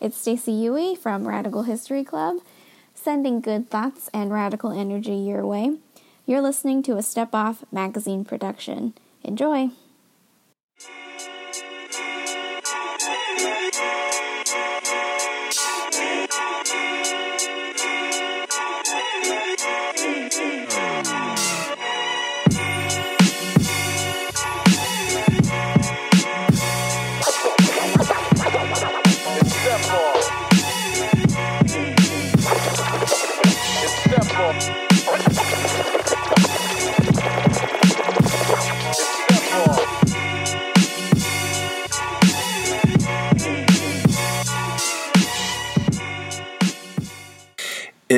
It's Stacy Yui from Radical History Club, sending good thoughts and radical energy your way. You're listening to a Step Off magazine production. Enjoy!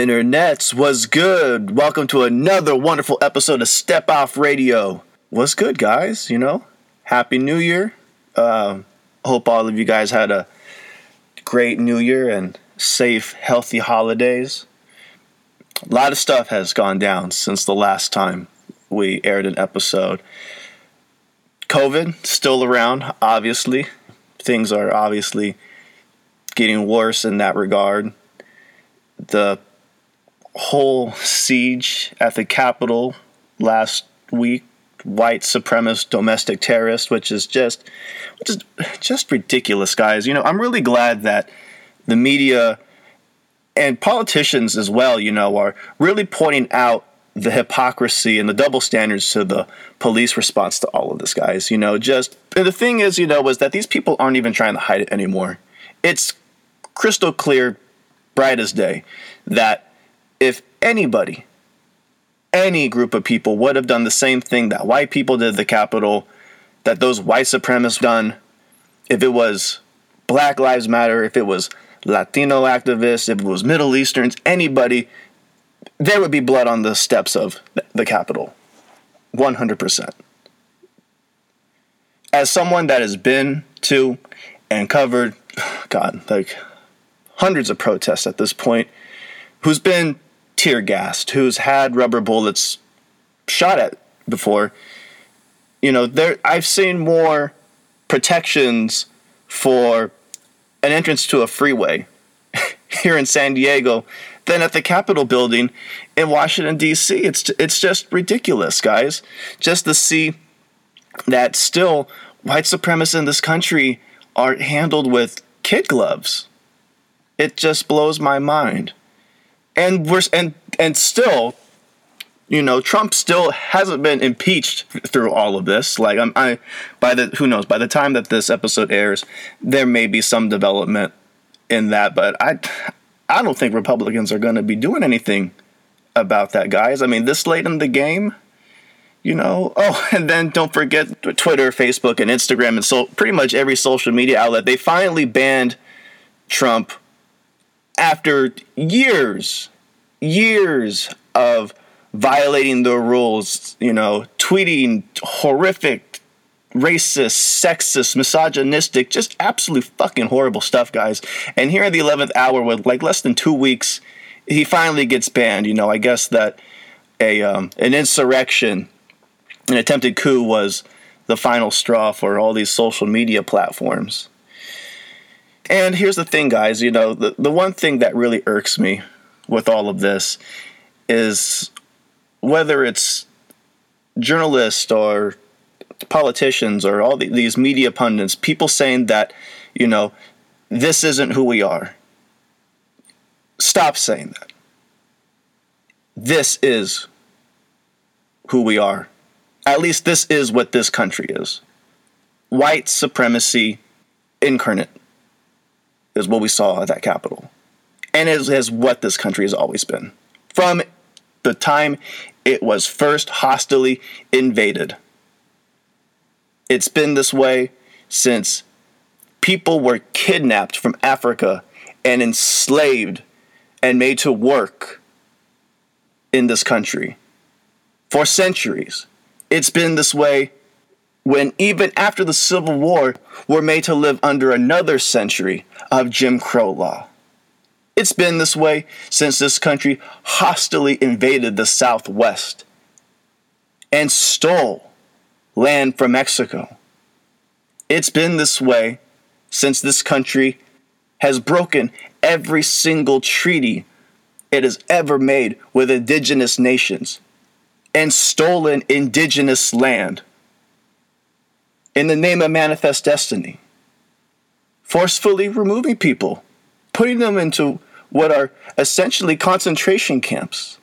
Internets was good. Welcome to another wonderful episode of Step Off Radio. What's good, guys? You know, Happy New Year. Uh, hope all of you guys had a great New Year and safe, healthy holidays. A lot of stuff has gone down since the last time we aired an episode. COVID still around, obviously. Things are obviously getting worse in that regard. The whole siege at the Capitol last week, white supremacist domestic terrorist, which is just, which is just ridiculous, guys. You know, I'm really glad that the media and politicians as well, you know, are really pointing out the hypocrisy and the double standards to the police response to all of this, guys. You know, just and the thing is, you know, was that these people aren't even trying to hide it anymore. It's crystal clear, bright as day, that if anybody, any group of people would have done the same thing that white people did at the Capitol, that those white supremacists done, if it was Black Lives Matter, if it was Latino activists, if it was Middle Easterns, anybody, there would be blood on the steps of the Capitol. 100%. As someone that has been to and covered, God, like hundreds of protests at this point, who's been tear gassed, who's had rubber bullets shot at before, you know, there I've seen more protections for an entrance to a freeway here in San Diego than at the Capitol building in Washington D.C. It's it's just ridiculous, guys. Just to see that still white supremacists in this country are handled with kid gloves. It just blows my mind and we're and and still you know Trump still hasn't been impeached through all of this. Like I'm I by the who knows? By the time that this episode airs there may be some development in that but I I don't think Republicans are going to be doing anything about that guys. I mean this late in the game you know oh and then don't forget Twitter Facebook and Instagram and so pretty much every social media outlet they finally banned Trump after years, years of violating the rules, you know, tweeting horrific, racist, sexist, misogynistic, just absolute fucking horrible stuff, guys. And here at the 11th hour, with like less than two weeks, he finally gets banned. You know, I guess that a um, an insurrection, an attempted coup was the final straw for all these social media platforms. And here's the thing, guys, you know, the, the one thing that really irks me with all of this is whether it's journalists or politicians or all the, these media pundits, people saying that, you know, this isn't who we are. Stop saying that. This is who we are. At least this is what this country is. White supremacy incarnate is what we saw at that Capitol. And it is what this country has always been. From the time it was first hostily invaded. It's been this way since people were kidnapped from Africa and enslaved and made to work in this country for centuries. It's been this way when even after the Civil War, we're made to live under another century of Jim Crow law. It's been this way since this country hostilely invaded the Southwest and stole land from Mexico. It's been this way since this country has broken every single treaty it has ever made with indigenous nations and stolen indigenous land in the name of manifest destiny, forcefully removing people, putting them into what are essentially concentration camps.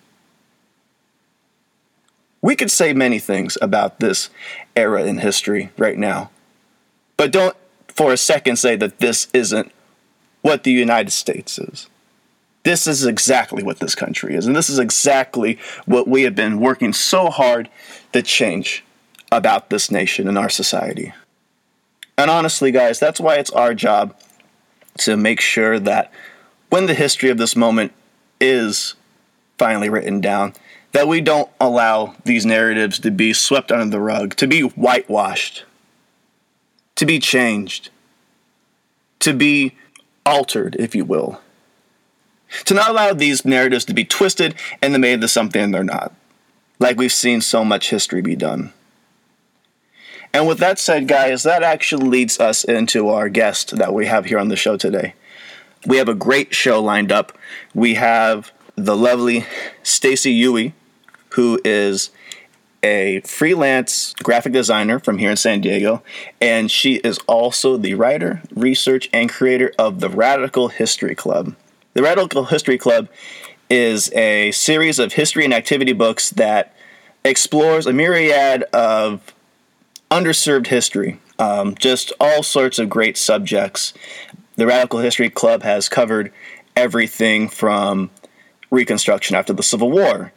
We could say many things about this era in history right now, but don't for a second say that this isn't what the United States is. This is exactly what this country is, and this is exactly what we have been working so hard to change about this nation and our society. And honestly, guys, that's why it's our job to make sure that when the history of this moment is finally written down, that we don't allow these narratives to be swept under the rug, to be whitewashed, to be changed, to be altered, if you will. To not allow these narratives to be twisted and made into something they're not, like we've seen so much history be done. And with that said, guys, that actually leads us into our guest that we have here on the show today. We have a great show lined up. We have the lovely Stacy Yui, who is a freelance graphic designer from here in San Diego, and she is also the writer, research, and creator of the Radical History Club. The Radical History Club is a series of history and activity books that explores a myriad of underserved history, um, just all sorts of great subjects. The Radical History Club has covered everything from Reconstruction after the Civil War,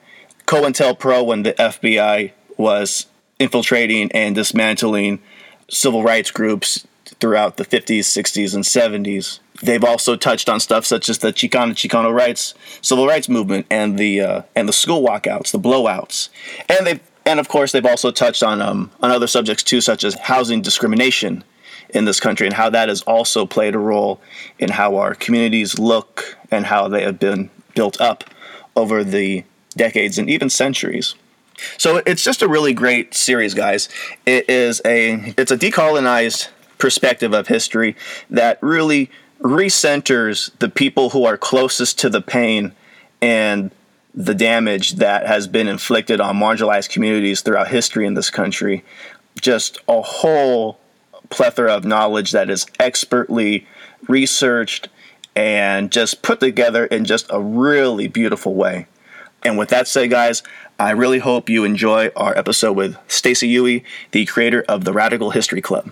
COINTELPRO when the FBI was infiltrating and dismantling civil rights groups throughout the 50s, 60s, and 70s. They've also touched on stuff such as the Chicano Chicano rights, civil rights movement, and the uh, and the school walkouts, the blowouts, and they've and of course, they've also touched on um, on other subjects too, such as housing discrimination in this country and how that has also played a role in how our communities look and how they have been built up over the decades and even centuries. So it's just a really great series, guys. It is a it's a decolonized perspective of history that really recenters the people who are closest to the pain and the damage that has been inflicted on marginalized communities throughout history in this country. Just a whole plethora of knowledge that is expertly researched and just put together in just a really beautiful way. And with that said, guys, I really hope you enjoy our episode with Stacy Yui, the creator of the Radical History Club.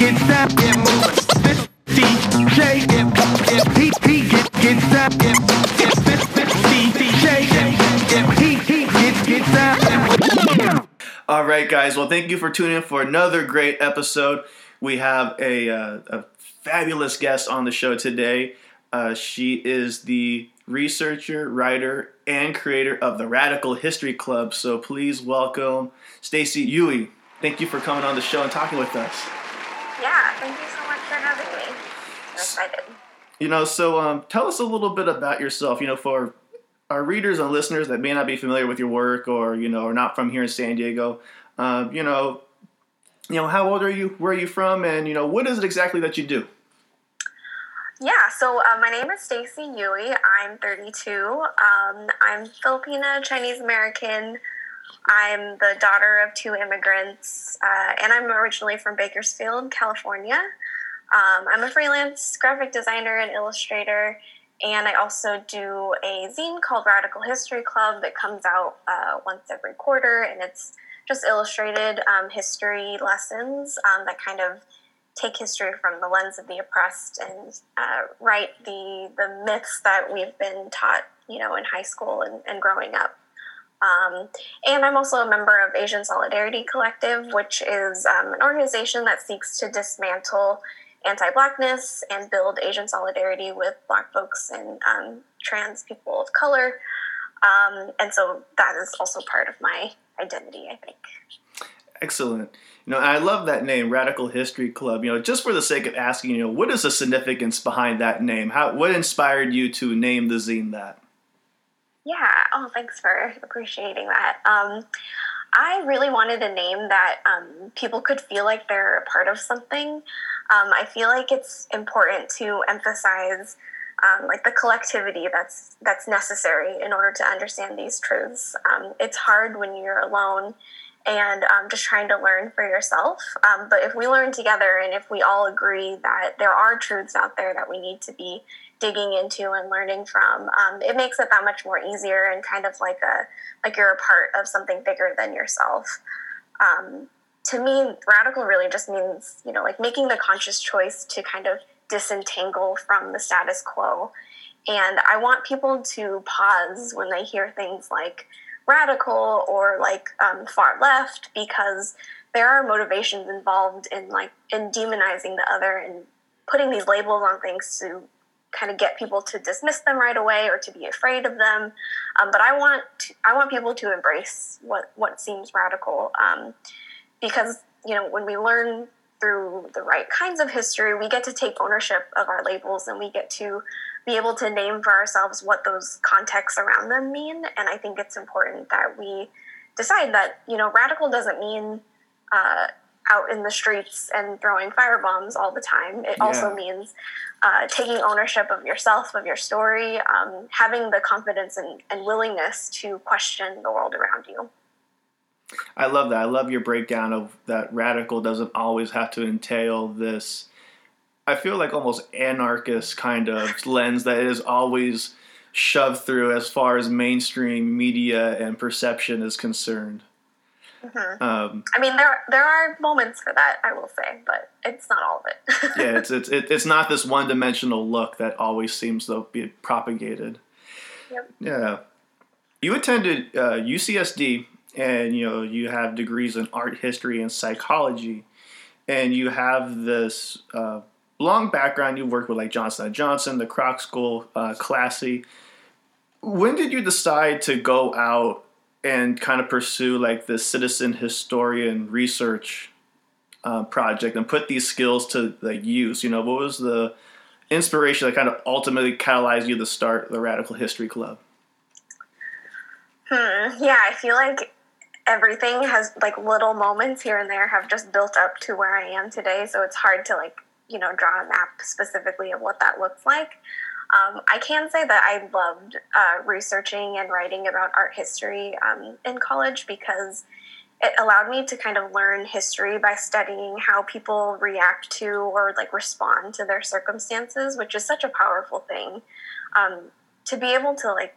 Get down, get moving. This DJ, get, get, he, he get, gets down, get, get, get, get, get. All right, guys. Well, thank you for tuning in for another great episode. We have a, uh, a fabulous guest on the show today. Uh, she is the researcher, writer, and creator of the Radical History Club. So please welcome Stacy Yui. Thank you for coming on the show and talking with us. Yeah, thank you so much for having me. I'm excited. You know, so um, tell us a little bit about yourself. You know, for our readers and listeners that may not be familiar with your work, or you know, are not from here in San Diego. Uh, you know, you know, how old are you? Where are you from? And you know, what is it exactly that you do? Yeah, so uh, my name is Stacy Yui. I'm 32. Um, I'm Filipina, Chinese American. I'm the daughter of two immigrants, uh, and I'm originally from Bakersfield, California. Um, I'm a freelance graphic designer and illustrator, and I also do a zine called Radical History Club that comes out uh, once every quarter, and it's just illustrated um, history lessons um, that kind of take history from the lens of the oppressed and uh, write the the myths that we've been taught, you know, in high school and, and growing up. Um, and I'm also a member of Asian Solidarity Collective, which is um, an organization that seeks to dismantle anti Blackness and build Asian solidarity with Black folks and um, trans people of color. Um, and so that is also part of my identity, I think. Excellent. You know, I love that name, Radical History Club. You know, just for the sake of asking, you know, what is the significance behind that name? How what inspired you to name the zine that? Yeah. Oh, thanks for appreciating that. Um, I really wanted a name that um, people could feel like they're a part of something. Um, I feel like it's important to emphasize um, like the collectivity that's that's necessary in order to understand these truths. Um, it's hard when you're alone and um, just trying to learn for yourself. Um, but if we learn together and if we all agree that there are truths out there that we need to be digging into and learning from, um, it makes it that much more easier and kind of like a like you're a part of something bigger than yourself. Um, to me, radical really just means you know like making the conscious choice to kind of disentangle from the status quo. And I want people to pause when they hear things like radical or like um, far left because there are motivations involved in like in demonizing the other and putting these labels on things to kind of get people to dismiss them right away or to be afraid of them. Um, but I want to, I want people to embrace what what seems radical um, because you know when we learn through the right kinds of history, we get to take ownership of our labels and we get to be able to name for ourselves what those contexts around them mean. And I think it's important that we decide that, you know, radical doesn't mean uh, out in the streets and throwing firebombs all the time. It yeah. also means uh, taking ownership of yourself, of your story, um, having the confidence and, and willingness to question the world around you. I love that. I love your breakdown of that radical doesn't always have to entail this. I feel like almost anarchist kind of lens that is always shoved through as far as mainstream media and perception is concerned. Mm-hmm. Um, I mean, there there are moments for that, I will say, but it's not all of it. yeah, it's it's it's not this one dimensional look that always seems to be propagated. Yep. Yeah. You attended uh, UCSD and you know you have degrees in art history and psychology and you have this uh, long background you've worked with like johnson & johnson the kroc school uh, classy when did you decide to go out and kind of pursue like the citizen historian research uh, project and put these skills to like use you know what was the inspiration that kind of ultimately catalyzed you to start the radical history club hmm yeah i feel like everything has like little moments here and there have just built up to where I am today. So it's hard to like, you know, draw a map specifically of what that looks like. Um, I can say that I loved uh, researching and writing about art history um, in college because it allowed me to kind of learn history by studying how people react to or like respond to their circumstances, which is such a powerful thing. Um, to be able to like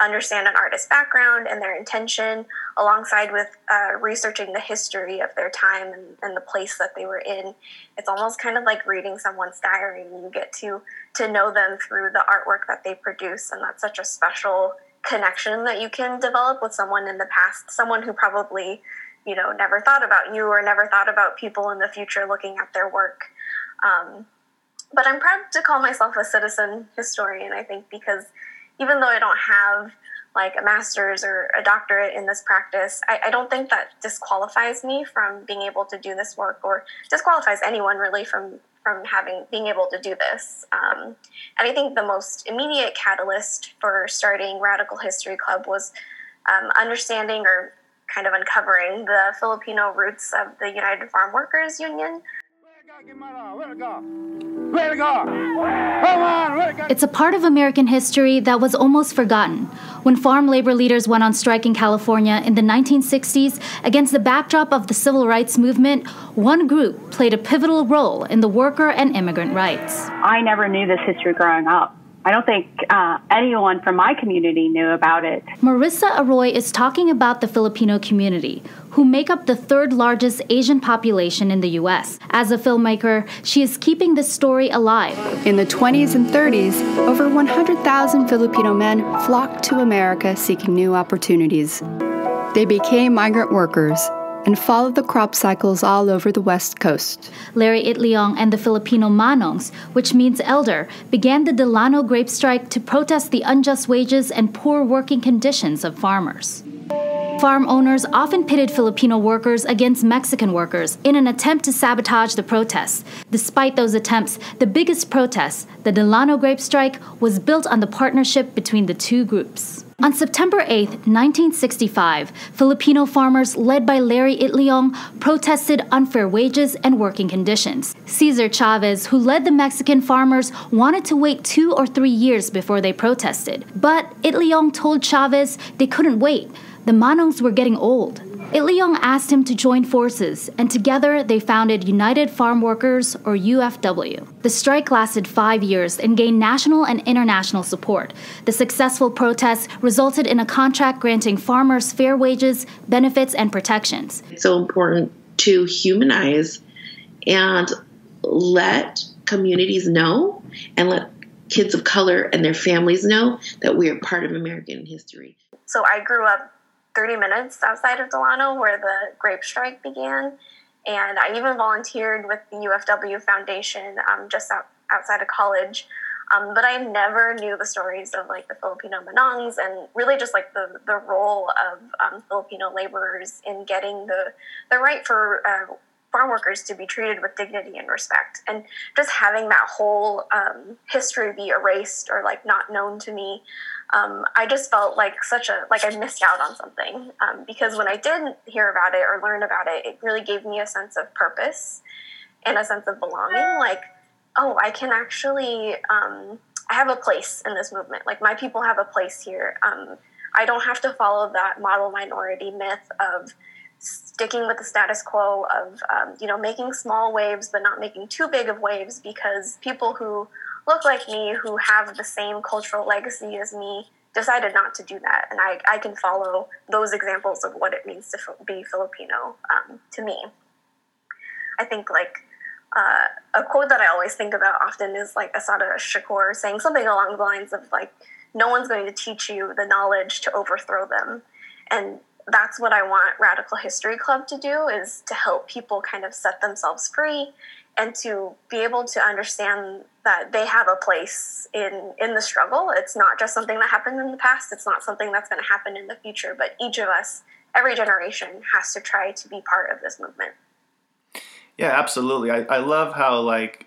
understand an artist's background and their intention, alongside with uh, researching the history of their time and, and, the place that they were in. It's almost kind of like reading someone's diary. You get to to know them through the artwork that they produce, and that's such a special connection that you can develop with someone in the past, someone who probably you know never thought about you or never thought about people in the future looking at their work. Um, but I'm proud to call myself a citizen historian. I think because even though I don't have like a master's or a doctorate in this practice, I, I, don't think that disqualifies me from being able to do this work or disqualifies anyone really from from having being able to do this. Um, and I think the most immediate catalyst for starting Radical History Club was um, understanding or kind of uncovering the Filipino roots of the United Farm Workers Union, it's a part of American history that was almost forgotten. When farm labor leaders went on strike in California in the 1960s against the backdrop of the civil rights movement, one group played a pivotal role in the worker and immigrant rights. I never knew this history growing up. I don't think uh, anyone from my community knew about it. Marissa Aroy is talking about the Filipino community, who make up the third largest Asian population in the U.S. As a filmmaker, she is keeping this story alive. In the 20s and 30s, over 100,000 Filipino men flocked to America seeking new opportunities. They became migrant workers and followed the crop cycles all over the West Coast. Larry Itliong and the Filipino Manongs, which means elder, began the Delano grape strike to protest the unjust wages and poor working conditions of farmers. Farm owners often pitted Filipino workers against Mexican workers in an attempt to sabotage the protests. Despite those attempts, the biggest protest, the Delano grape strike, was built on the partnership between the two groups. On September 8, 1965, Filipino farmers led by Larry Itliong protested unfair wages and working conditions. Cesar Chavez, who led the Mexican farmers, wanted to wait two or three years before they protested. But Itliong told Chavez they couldn't wait. The Manongs were getting old. Itliong asked him to join forces, and together they founded United Farm Workers, or UFW. The strike lasted five years and gained national and international support. The successful protests resulted in a contract granting farmers fair wages, benefits, and protections. It's so important to humanize and let communities know and let kids of color and their families know that we are part of American history. So I grew up 30 minutes outside of Delano where the grape strike began. And I even volunteered with the UFW Foundation um, just out, outside of college. Um, but I never knew the stories of like the Filipino Manongs and really just like the, the role of um, Filipino laborers in getting the, the right for uh, farm workers to be treated with dignity and respect. And just having that whole um, history be erased or like not known to me um, I just felt like such a like I missed out on something um, because when I did hear about it or learn about it, it really gave me a sense of purpose and a sense of belonging. Like, oh, I can actually um, I have a place in this movement. Like my people have a place here. Um, I don't have to follow that model minority myth of sticking with the status quo of um, you know making small waves but not making too big of waves because people who look like me who have the same cultural legacy as me decided not to do that. And i, I can follow those examples of what it means to be filipino um, to me. I think like uh, a quote that i always think about often is like assata shakur saying something along the lines of like no one's going to teach you the knowledge to overthrow them. And that's what i want radical history club to do is to help people kind of set themselves free and to be able to understand that they have a place in in the struggle. It's not just something that happened in the past. It's not something that's going to happen in the future but each of us every generation has to try to be part of this movement. Yeah absolutely. I, I love how like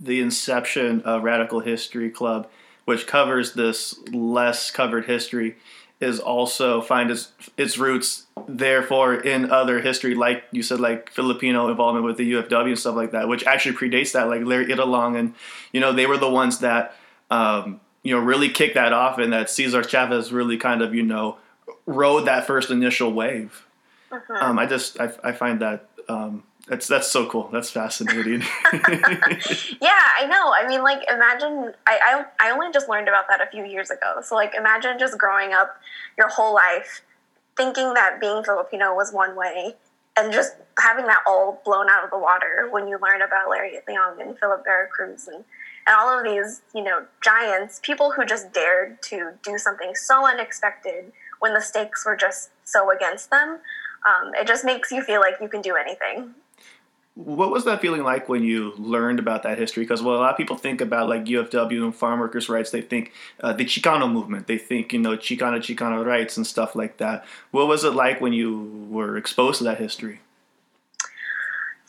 the inception of radical history club which covers this less covered history is also find its its roots therefore in other history like you said like filipino involvement with the ufw and stuff like that which actually predates that like larry itliong and you know they were the ones that um, you know really kicked that off and that cesar chavez really kind of you know rode that first initial wave uh-huh. um, i just I, I find that um, that's that's so cool. That's fascinating. yeah, I know. I mean, like, imagine I, I I only just learned about that a few years ago. So, like, imagine just growing up your whole life thinking that being Filipino was one way, and just having that all blown out of the water when you learn about Larry Itliong and Philip Vera Cruz and and all of these, you know, giants, people who just dared to do something so unexpected when the stakes were just so against them. Um, it just makes you feel like you can do anything what was that feeling like when you learned about that history? Because well, a lot of people think about like UFW and farm workers' rights. They think uh, the Chicano movement. They think you know Chicano Chicano rights and stuff like that. What was it like when you were exposed to that history?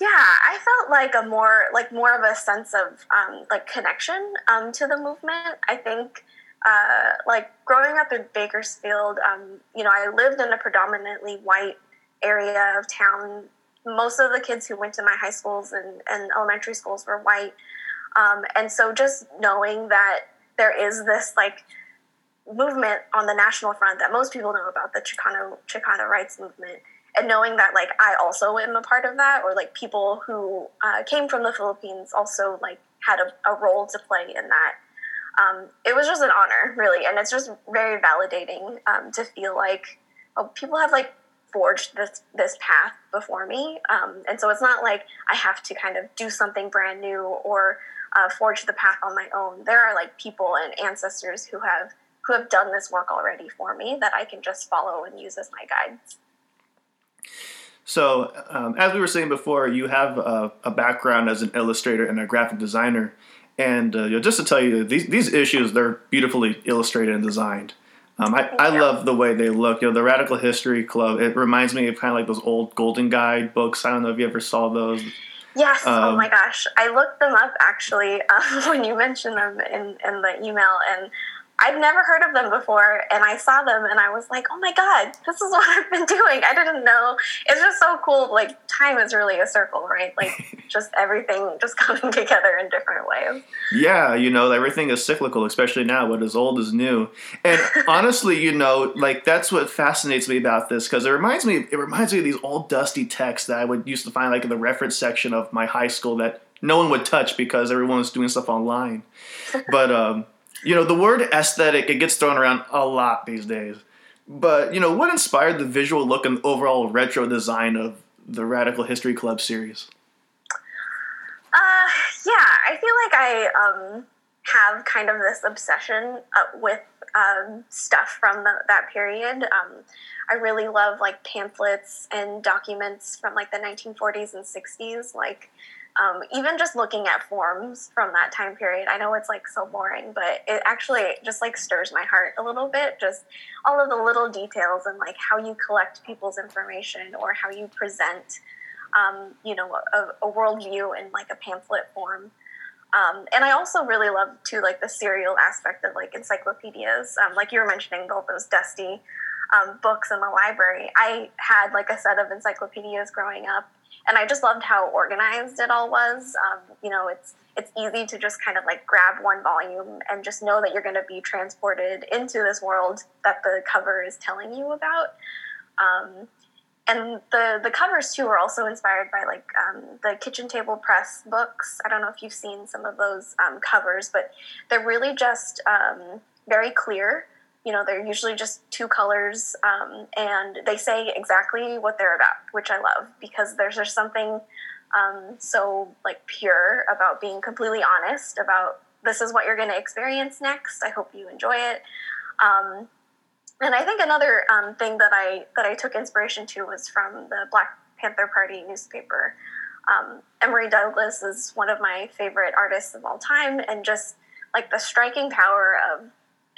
Yeah, I felt like a more like more of a sense of um, like connection um, to the movement. I think uh, like growing up in Bakersfield, um, you know, I lived in a predominantly white area of town most of the kids who went to my high schools and, and elementary schools were white. Um, and so just knowing that there is this like movement on the national front that most people know about the Chicano Chicano rights movement and knowing that like I also am a part of that or like people who uh, came from the Philippines also like had a, a role to play in that um, it was just an honor really and it's just very validating um, to feel like oh, people have like forged this this path before me. Um, and so it's not like i have to kind of do something brand new or uh, forge the path on my own. There are like people and ancestors who have who have done this work already for me that i can just follow and use as my guides. So um, as we were saying before you have a, a, background as an illustrator and a graphic designer. And uh, just to tell you these, these issues they're beautifully illustrated and designed Um, I, I love the way they look. You know, the Radical History Club. It reminds me of kind of like those old Golden Guide books. I don't know if you ever saw those. Yes. oh Um, my gosh. I looked them up actually um, when you mentioned them in, in the email, and I'd never heard of them before. And I saw them, and I was like, "Oh my god, this is what I've been doing." I didn't know. It's just so cool. Like time is really a circle, right? Like just everything just coming together in different ways. Yeah, you know, everything is cyclical, especially now. What is old is new. And honestly, you know, like that's what fascinates me about this because it reminds me, it reminds me of these old dusty texts that I would used to find like in the reference section of my high school that no one would touch because everyone was doing stuff online. But um, you know, the word aesthetic it gets thrown around a lot these days. But you know, what inspired the visual look and overall retro design of the Radical History Club series? Uh, yeah, I feel like I um, have kind of this obsession uh, with um, stuff from the, that period. Um, I really love like pamphlets and documents from like the 1940s and 60s. Like um, even just looking at forms from that time period. I know it's like so boring, but it actually just like stirs my heart a little bit. Just all of the little details and like how you collect people's information or how you present um, you know, a, a worldview in like a pamphlet form. Um, and I also really love too, like the serial aspect of like encyclopedias. Um, like you were mentioning, both those dusty um, books in the library. I had like a set of encyclopedias growing up, and I just loved how organized it all was. Um, you know, it's it's easy to just kind of like grab one volume and just know that you're going to be transported into this world that the cover is telling you about. Um, and the the covers too were also inspired by like um, the kitchen table press books. I don't know if you've seen some of those um, covers, but they're really just um, very clear. You know, they're usually just two colors, um, and they say exactly what they're about, which I love because there's just something um, so like pure about being completely honest about this is what you're going to experience next. I hope you enjoy it. Um, and I think another um, thing that I that I took inspiration to was from the Black Panther Party newspaper. Um, Emory Douglas is one of my favorite artists of all time, and just like the striking power of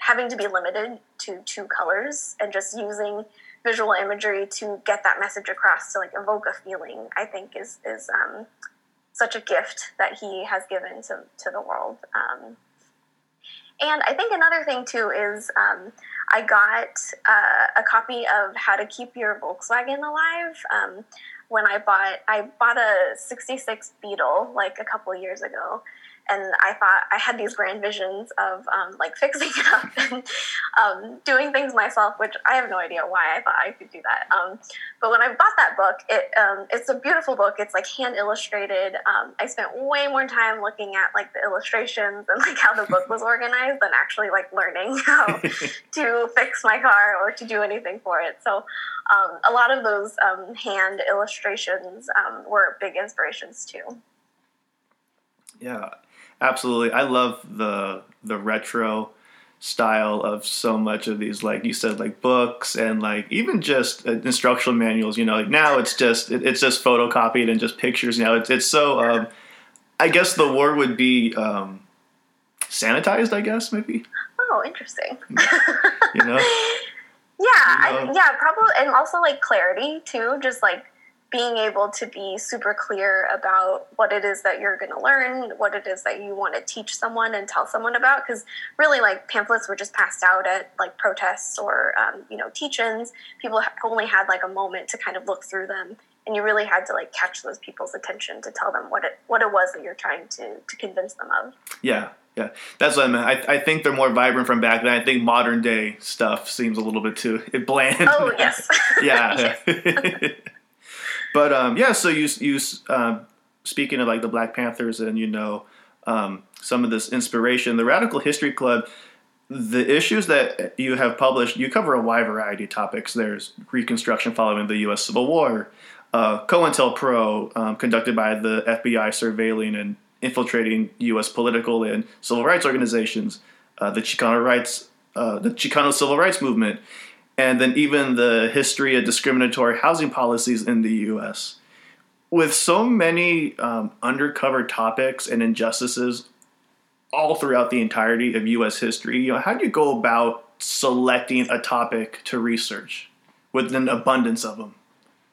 having to be limited to two colors and just using visual imagery to get that message across to like evoke a feeling, I think is is um, such a gift that he has given to to the world. Um, and I think another thing too is um, I got uh, a copy of How to Keep Your Volkswagen Alive um, when I bought I bought a '66 Beetle like a couple years ago, and I thought I had these grand visions of um, like fixing it up and um, doing things myself, which I have no idea why I thought I could do that. Um, but when I bought that book, it um, it's a beautiful book. It's like hand illustrated. Um, I spent way more time looking at like the illustrations and like how the book was organized than actually like learning how to fix my car or to do anything for it. So um, a lot of those hand illustrations were big inspirations too. Yeah, absolutely. I love the the retro style of so much of these like you said like books and like even just uh, instructional manuals you know like now it's just it, it's just photocopied and just pictures now it's, it's so um, i guess the word would be um, sanitized i guess maybe Oh, interesting. you know Yeah, I, know? yeah, probably, and also like clarity too. Just like being able to be super clear about what it is that you're going to learn, what it is that you want to teach someone and tell someone about. Because really, like pamphlets were just passed out at like protests or um, you know teach-ins. People only had like a moment to kind of look through them, and you really had to like catch those people's attention to tell them what it what it was that you're trying to to convince them of. yeah yeah that's what i meant I, I think they're more vibrant from back then i think modern day stuff seems a little bit too it bland Oh yes, yeah. but um, yeah, so you you um, speaking of like the Black Panthers and you know um, some of this inspiration, the Radical History Club. The issues that you have published, you cover a wide variety of topics. There's Reconstruction following the U.S. Civil War, uh, COINTELPRO, um, conducted by the FBI surveilling and infiltrating U.S. political and civil rights organizations, uh, the Chicano rights, uh, the Chicano civil rights movement, and then even the history of discriminatory housing policies in the U.S. With so many um, undercover topics and injustices all throughout the entirety of U.S. history, you know, how do you go about selecting a topic to research with an abundance of them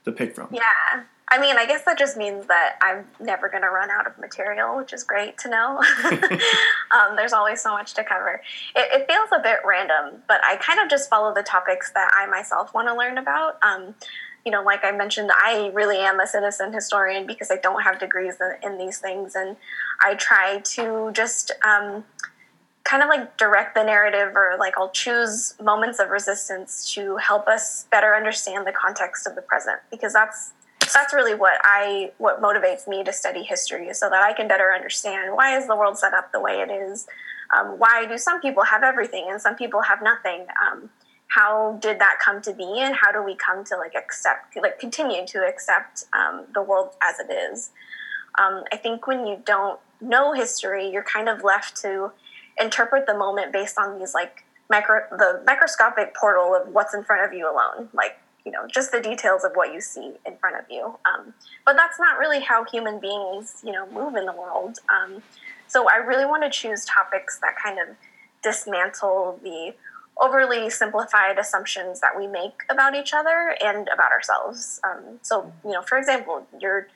to pick from. Yeah. I mean, I guess that just means that I'm never going to run out of material, which is great to know. um, there's always so much to cover. It, it, feels a bit random, but I kind of just follow the topics that I myself want to learn about. Um, you know, like I mentioned, I really am a citizen historian because I don't have degrees in, in these things, and I try to just um, kind of like direct the narrative, or like I'll choose moments of resistance to help us better understand the context of the present, because that's that's really what I what motivates me to study history, so that I can better understand why is the world set up the way it is. Um, why do some people have everything and some people have nothing? Um, how did that come to be and how do we come to like accept like continue to accept um, the world as it is um, i think when you don't know history you're kind of left to interpret the moment based on these like micro the microscopic portal of what's in front of you alone like you know just the details of what you see in front of you um, but that's not really how human beings you know move in the world um, so i really want to choose topics that kind of dismantle the overly simplified assumptions that we make about each other and about ourselves. Um, so, you know, for example, you're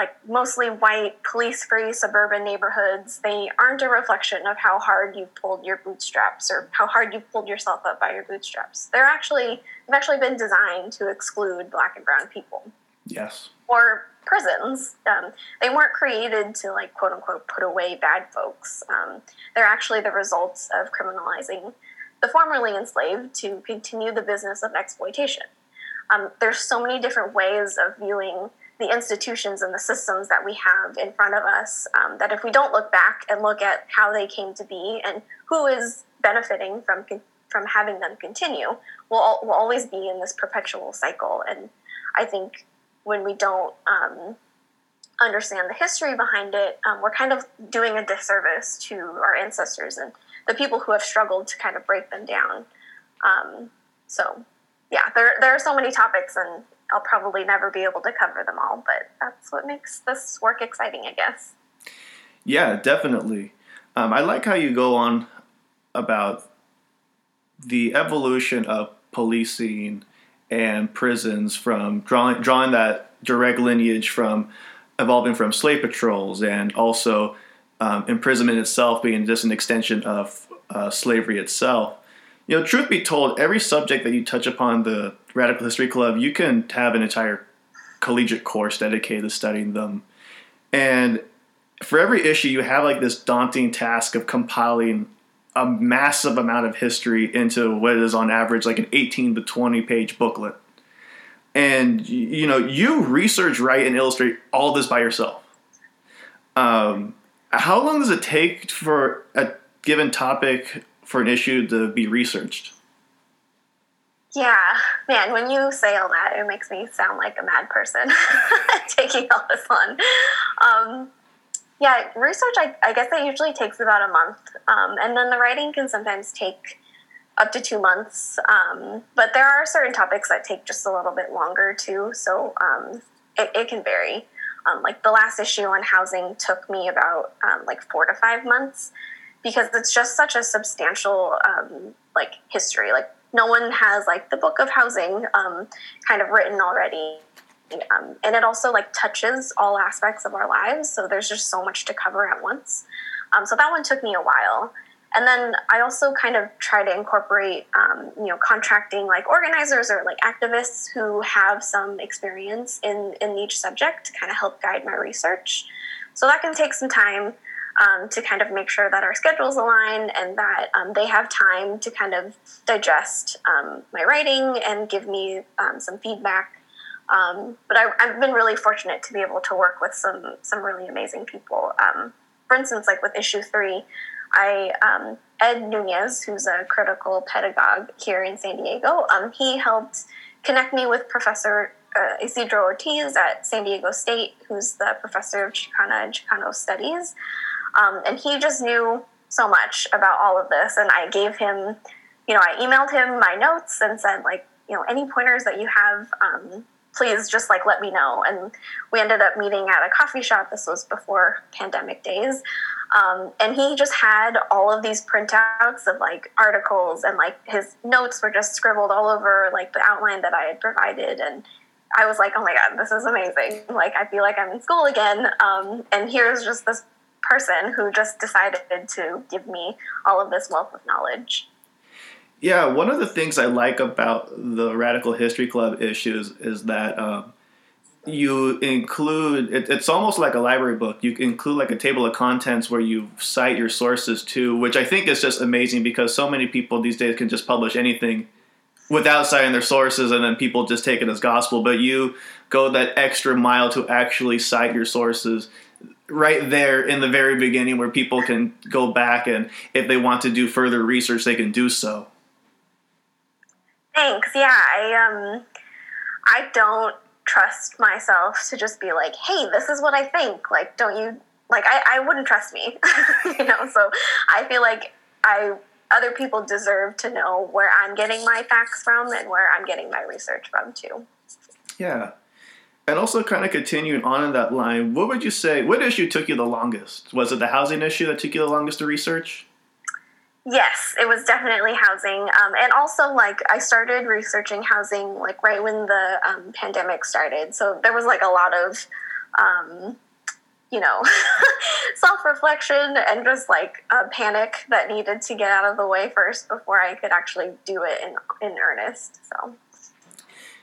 like mostly white, police free suburban neighborhoods, they aren't a reflection of how hard you've pulled your bootstraps or how hard you've pulled yourself up by your bootstraps. They're actually, they've actually been designed to exclude black and brown people. Yes. Or prisons. Um, they weren't created to, like, quote unquote, put away bad folks. Um, they're actually the results of criminalizing the formerly enslaved to continue the business of exploitation. Um, there's so many different ways of viewing the institutions and the systems that we have in front of us um, that if we don't look back and look at how they came to be and who is benefiting from from having them continue, we'll, we'll always be in this perpetual cycle. And I think when we don't um, understand the history behind it, um, we're kind of doing a disservice to our ancestors and the people who have struggled to kind of break them down. Um, so, yeah, there, there are so many topics, and I'll probably never be able to cover them all, but that's what makes this work exciting, I guess. Yeah, definitely. Um, I like how you go on about the evolution of policing and prisons from drawing drawing that direct lineage from evolving from slave patrols and also um, imprisonment itself being just an extension of uh, slavery itself. You know, truth be told, every subject that you touch upon the Radical History Club, you can have an entire collegiate course dedicated to studying them. And for every issue, you have like this daunting task of compiling a massive amount of history into what is on average like an 18 to 20 page booklet. And you know, you research, write, and illustrate all this by yourself. Um, how long does it take for a given topic for an issue to be researched? Yeah, man, when you say all that, it makes me sound like a mad person taking all this on. Um, yeah, research, I, I, guess it usually takes about a month. Um, and then the writing can sometimes take up to two months. Um, but there are certain topics that take just a little bit longer too. So um, it, it, can vary. Um, like the last issue on housing took me about um, like four to five months because it's just such a substantial um, like history. Like no one has like the book of housing um, kind of written already. Um, and it also like touches all aspects of our lives so there's just so much to cover at once um, so that one took me a while and then I also kind of try to incorporate, um, you know, contracting like organizers or like activists who have some experience in in each subject to kind of help guide my research. So that can take some time um, to kind of make sure that our schedules align and that um, they have time to kind of digest um, my writing and give me um, some feedback. Um, but I, have been really fortunate to be able to work with some some really amazing people. for instance, like with issue three. I Ed Nunez, who's a critical pedagogue here in San Diego, he helped connect me with Professor uh, Isidro Ortiz at San Diego State, who's the professor of Chicana and Chicano Studies, um, and he just knew so much about all of this. And I gave him, you know, I emailed him my notes and said like, you know, any pointers that you have. Um, please just like let me know and we ended up meeting at a coffee shop this was before pandemic days Um, and he just had all of these printouts of like articles and like his notes were just scribbled all over like the outline that I had provided. And I was like, oh my God, this is amazing. Like, I feel like I'm in school again. Um, and here's just this person who just decided to give me all of this wealth of knowledge. Yeah, one of the things I like about the Radical History Club issues is that um, you include it, it's almost like a library book. You include like a table of contents where you cite your sources to which i think is just amazing because so many people these days can just publish anything without citing their sources and then people just take it as gospel. But you go that extra mile to actually cite your sources right there in the very beginning where people can go back and if they want to do further research they can do so thanks yeah i um i don't trust myself to just be like, hey, this is what I think. Like, don't you like I, I wouldn't trust me. you know, so I feel like I other people deserve to know where I'm getting my facts from and where I'm getting my research from too. Yeah. And also kind of continuing on in that line, what would you say what issue took you the longest? Was it the housing issue that took you the longest to research? Yes, it was definitely housing, um, and also like I started researching housing like right when the um, pandemic started. So there was like a lot of, um, you know, self reflection and just like a panic that needed to get out of the way first before I could actually do it in in earnest. So.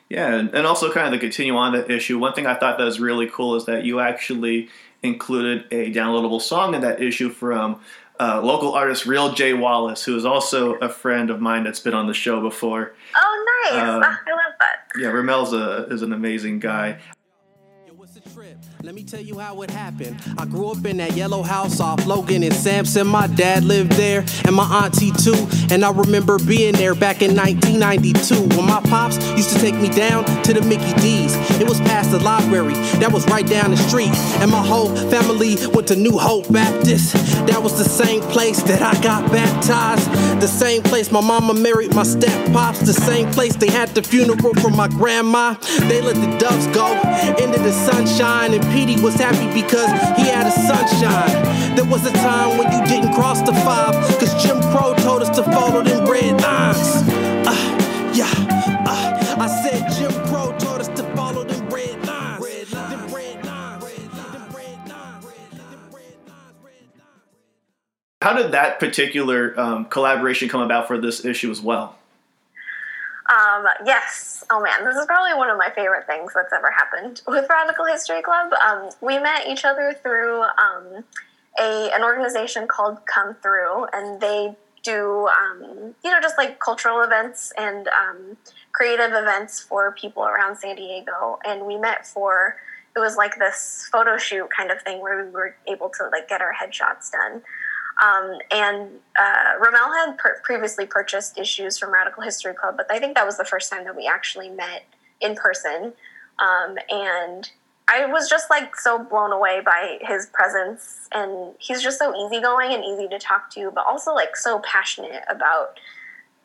Yeah, and also kind of to continue on that issue, one thing I thought that was really cool is that you actually included a downloadable song in that issue from uh, local artist Ramel J Wallace, who is also a friend of mine that's been on the show before. Oh, nice! Um, I love that. Yeah, Ramel's a, is an amazing guy. Let me tell you how it happened. I grew up in that yellow house off Logan and Sampson. My dad lived there, and my auntie too. And I remember being there back in 1992 when my pops used to take me down to the Mickey D's. It was past the library, that was right down the street. And my whole family went to New Hope Baptist. That was the same place that I got baptized. The same place my mama married my step pops. The same place they had the funeral for my grandma. They let the doves go into the sunshine and Petey was happy because he had a sunshine. There was a time when you didn't cross the five, cause Jim Crow told us to follow them red lines. Uh, yeah, uh, I said Jim Crow told us to follow them. How did that particular um, collaboration come about for this issue as well? Um, yes. Oh man, this is probably one of my favorite things that's ever happened with Radical History Club. Um, we met each other through um, a an organization called Come Through, and they do um, you know just like cultural events and um, creative events for people around San Diego. And we met for it was like this photo shoot kind of thing where we were able to like get our headshots done. Um, and uh, Ramel had per- previously purchased issues from Radical History Club, but I think that was the first time that we actually met in person. Um, and I was just like so blown away by his presence, and he's just so easygoing and easy to talk to, but also like so passionate about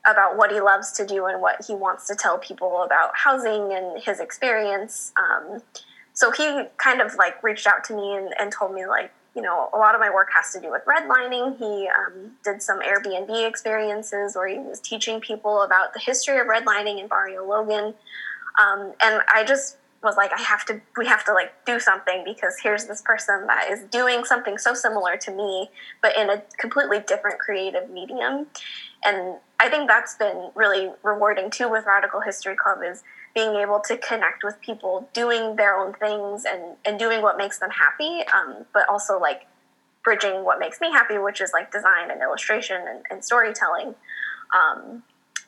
about what he loves to do and what he wants to tell people about housing and his experience. Um, so he kind of like reached out to me and, and told me like you know, a lot of my work has to do with redlining. He um, did some Airbnb experiences where he was teaching people about the history of redlining in Barrio Logan. Um, and I just was like, I have to, we have to like do something because here's this person that is doing something so similar to me, but in a completely different creative medium. And I think that's been really rewarding too with Radical History Club is being able to connect with people doing their own things and, and doing what makes them happy, um, but also like bridging what makes me happy, which is like design and illustration and, and storytelling. Um,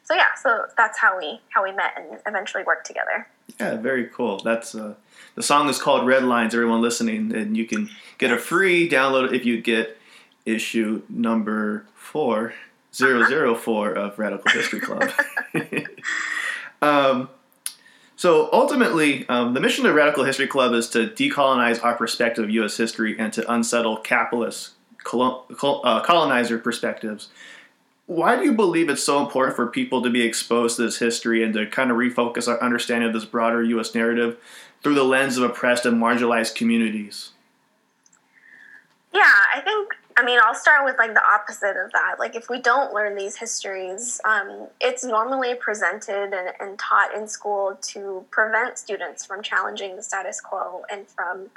so yeah, so that's how we how we met and eventually worked together. Yeah, very cool. That's uh, the song is called Red Lines. Everyone listening, and you can get a free download if you get issue number four zero zero four of Radical History Club. um, so ultimately, um, the mission of Radical History Club is to decolonize our perspective of U.S. history and to unsettle capitalist uh, colonizer perspectives. Why do you believe it's so important for people to be exposed to this history and to kind of refocus our understanding of this broader U.S. narrative through the lens of oppressed and marginalized communities? Yeah, I think I mean, I'll start with like the opposite of that. Like, if we don't learn these histories, um, it's normally presented and, and, taught in school to prevent students from challenging the status quo and from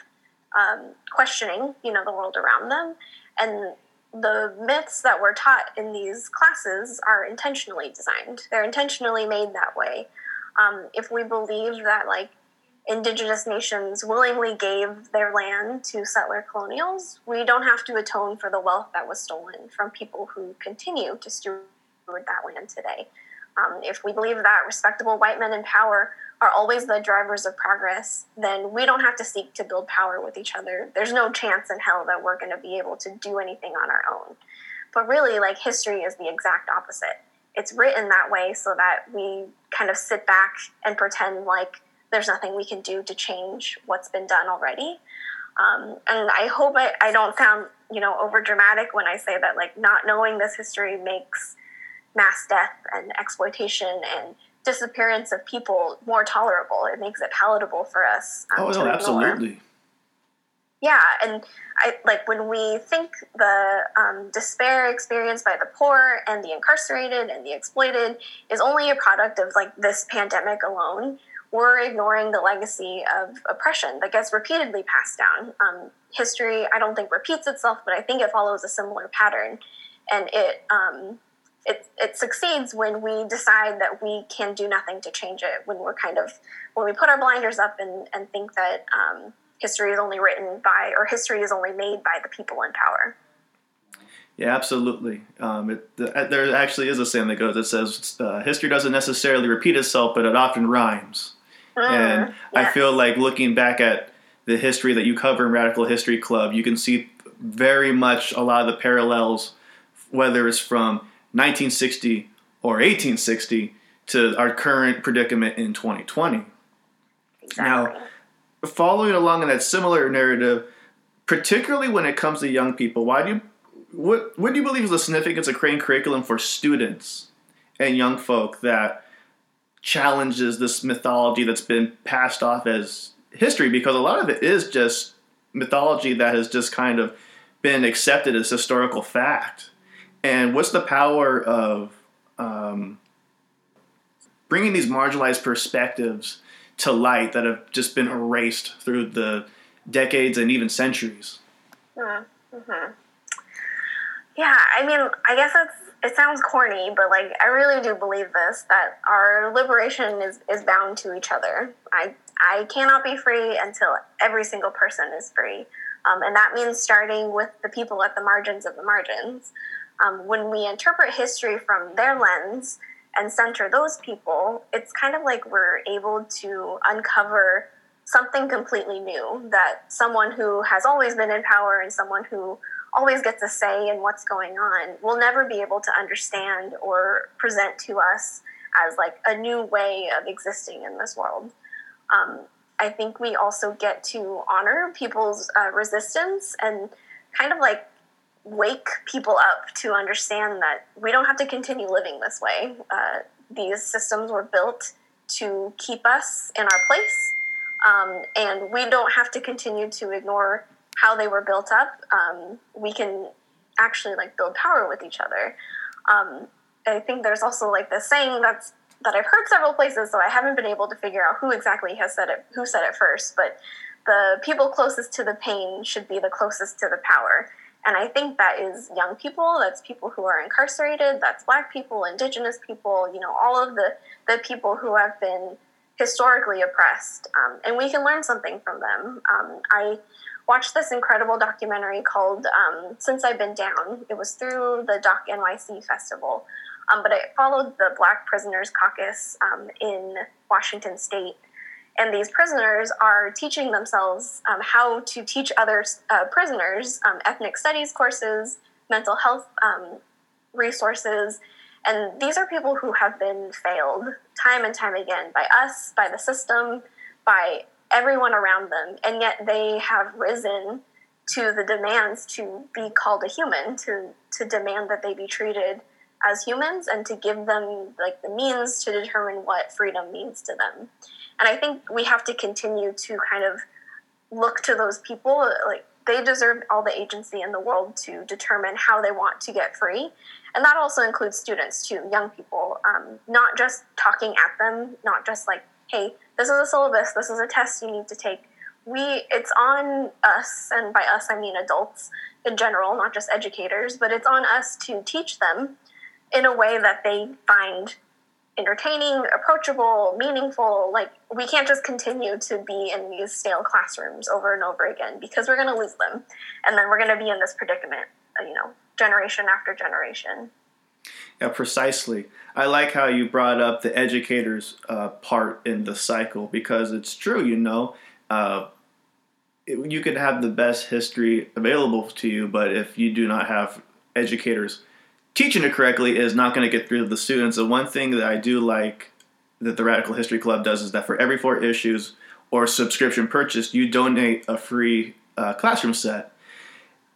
um, questioning, you know, the world around them. And the myths that were taught in these classes are intentionally designed. They're intentionally made that way. Um, if we believe that, like, indigenous nations willingly gave their land to settler colonials, we don't have to atone for the wealth that was stolen from people who continue to steward that land today. Um, if we believe that respectable white men in power are always the drivers of progress, then we don't have to seek to build power with each other. There's no chance in hell that we're going to be able to do anything on our own. But really, like history is the exact opposite. It's written that way so that we kind of sit back and pretend like there's nothing we can do to change what's been done already. Um, and I hope I, I don't sound, you know, over dramatic when I say that, like, not knowing this history makes mass death and exploitation and disappearance of people more tolerable. It makes it palatable for us. Um, oh, no, absolutely. Yeah, and I like when we think the um, despair experienced by the poor and the incarcerated and the exploited is only a product of like this pandemic alone we're ignoring the legacy of oppression that gets repeatedly passed down. Um, history, I don't think repeats itself, but I think it follows a similar pattern, and it um, it it succeeds when we decide that we can do nothing to change it. When we're kind of when we put our blinders up and and think that um, history is only written by or history is only made by the people in power. Yeah, absolutely. Um, it, the, uh, there actually is a saying that goes that says uh, history doesn't necessarily repeat itself, but it often rhymes and yeah. I feel like looking back at the history that you cover in Radical History Club, you can see very much a lot of the parallels, whether it's from 1960 or 1860 to our current predicament in 2020. Exactly. Now, following along in that similar narrative, particularly when it comes to young people, why do you what what do you believe is the significance of creating curriculum for students and young folk that challenges this mythology that's been passed off as history because a lot of it is just mythology that has just kind of been accepted as historical fact. And what's the power of um, bringing these marginalized perspectives to light that have just been erased through the decades and even centuries? Mm-hmm. Yeah, I mean, I guess that's it sounds corny, but like I really do believe this that our liberation is, is bound to each other. I I cannot be free until every single person is free. Um, and that means starting with the people at the margins of the margins. Um, when we interpret history from their lens and center those people, it's kind of like we're able to uncover something completely new that someone who has always been in power and someone who always gets a say in what's going on will never be able to understand or present to us as like a new way of existing in this world. Um, I think we also get to honor people's uh, resistance and kind of like wake people up to understand that we don't have to continue living this way. Uh, these systems were built to keep us in our place, um, and we don't have to continue to ignore how they were built up, um, we can actually like build power with each other. Um, I think there's also like this saying that's that I've heard several places, so I haven't been able to figure out who exactly has said it, who said it first. But the people closest to the pain should be the closest to the power. And I think that is young people, that's people who are incarcerated, that's black people, indigenous people, you know, all of the, the people who have been historically oppressed. Um, and we can learn something from them. Um, I watched this incredible documentary called um, Since I've Been Down. It was through the Doc NYC Festival, um, but it followed the Black Prisoners Caucus um, in Washington State. And these prisoners are teaching themselves um, how to teach other uh, prisoners um, ethnic studies courses, mental health um, resources. And these are people who have been failed time and time again by us, by the system, by everyone around them, and yet they have risen to the demands to be called a human, to to demand that they be treated as humans, and to give them like the means to determine what freedom means to them. And I think we have to continue to kind of look to those people, like they deserve all the agency in the world to determine how they want to get free. And that also includes students too, young people, um, not just talking at them, not just like, hey, this is a syllabus, this is a test you need to take. We, it's on us, and by us I mean adults in general, not just educators, but it's on us to teach them in a way that they find entertaining, approachable, meaningful. Like we can't just continue to be in these stale classrooms over and over again because we're going to lose them, and then we're going to be in this predicament, you know, generation after generation. Yeah, precisely. I like how you brought up the educators uh, part in the cycle because it's true. You know, uh, it, you could have the best history available to you, but if you do not have educators teaching it correctly is not going to get through to the students. The one thing that I do like that the Radical History Club does is that for every four issues or subscription purchased, you donate a free uh, classroom set.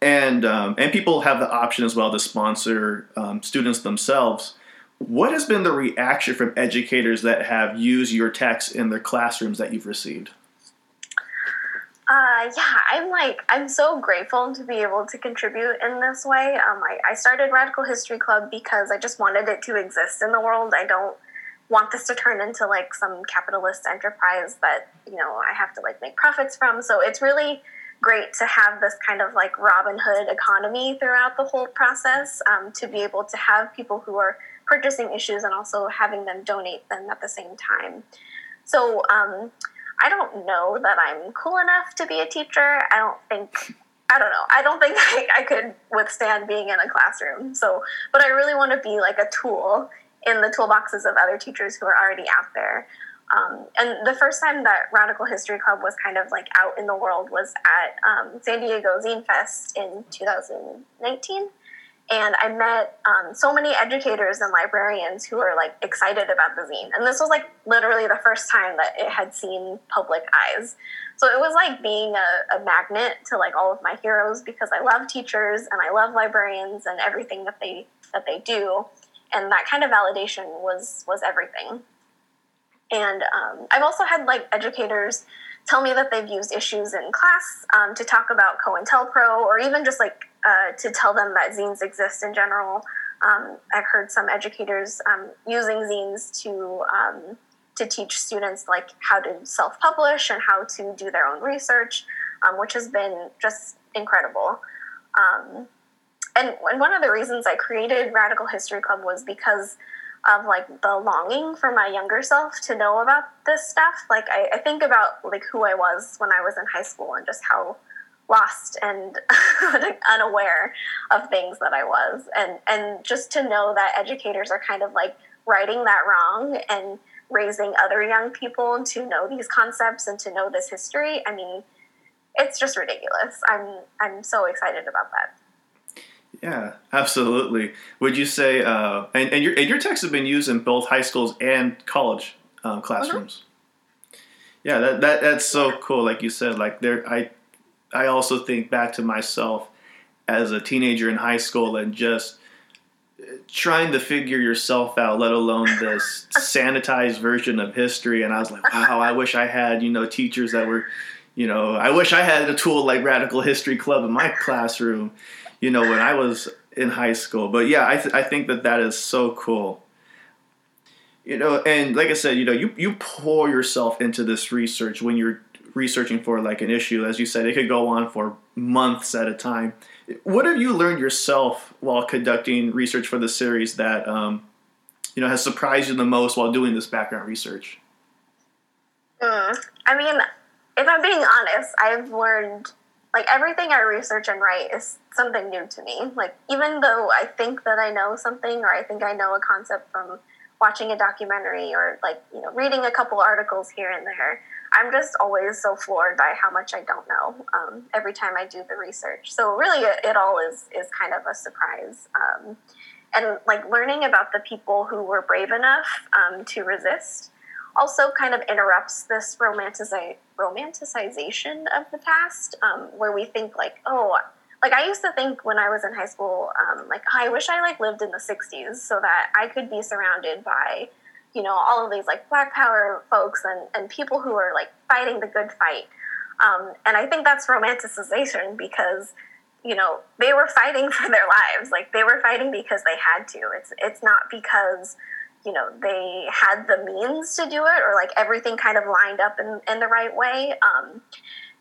And, um, and people have the option as well to sponsor um, students themselves. What has been the reaction from educators that have used your text in their classrooms that you've received? Uh, yeah, I'm like, I'm so grateful to be able to contribute in this way. Um, I, I started Radical History Club because I just wanted it to exist in the world. I don't want this to turn into like some capitalist enterprise that, you know, I have to like make profits from. So it's really great to have this kind of like Robin Hood economy throughout the whole process um, to be able to have people who are purchasing issues and also having them donate them at the same time. So, um, I don't know that I'm cool enough to be a teacher. I don't think I don't know. I don't think I, I could withstand being in a classroom. So, but I really want to be like a tool in the toolboxes of other teachers who are already out there. Um, and the first time that Radical History Club was kind of like out in the world was at um, San Diego Zine Fest in 2019 and I met um, so many educators and librarians who were like excited about the zine. And this was like literally the first time that it had seen public eyes. So it was like being a, a magnet to like all of my heroes because I love teachers and I love librarians and everything that they that they do. And that kind of validation was was everything. And um, I've also had like educators tell me that they've used issues in class um, to talk about COINTELPRO or even just like uh, to tell them that zines exist in general. Um, I've heard some educators um, using zines to um, to teach students like how to self-publish and how to do their own research, um, which has been just incredible. And, and one of the reasons I created Radical History Club was because of like the longing for my younger self to know about this stuff. Like I, I think about like who I was when I was in high school and just how lost and unaware of things that I was. And and just to know that educators are kind of like righting that wrong and raising other young people to know these concepts and to know this history. I mean, it's just ridiculous. I'm I'm so excited about that. Yeah, absolutely. Would you say, uh, and, and your and your texts have been used in both high schools and college um, classrooms? Uh-huh. Yeah, that, that that's so cool. Like you said, like there, I I also think back to myself as a teenager in high school and just trying to figure yourself out, let alone this sanitized version of history. And I was like, wow, I wish I had, you know, teachers that were, you know, I wish I had a tool like Radical History Club in my classroom, you know, when I was in high school. But yeah, I, th- I think that that is so cool. You know, and like I said, you know, you, you pour yourself into this research when you're researching for like an issue, as you said, it could go on for months at a time. What have you learned yourself while conducting research for the series that um, you know has surprised you the most while doing this background research? Mm, I mean, if I'm being honest, I've learned like everything I research and write is something new to me. Like even though I think that I know something or I think I know a concept from watching a documentary or like you know reading a couple articles here and there I'm just always so floored by how much I don't know um, every time I do the research. So really, it, it all is is kind of a surprise. Um, and like learning about the people who were brave enough um, to resist also kind of interrupts this romantici- romanticization of the past, um, where we think like, oh, like I used to think when I was in high school, um, like oh, I wish I like lived in the '60s so that I could be surrounded by you know all of these like black power folks and, and people who are like fighting the good fight. Um, and I think that's romanticization because you know they were fighting for their lives. Like they were fighting because they had to. It's it's not because you know they had the means to do it or like everything kind of lined up in, in the right way um,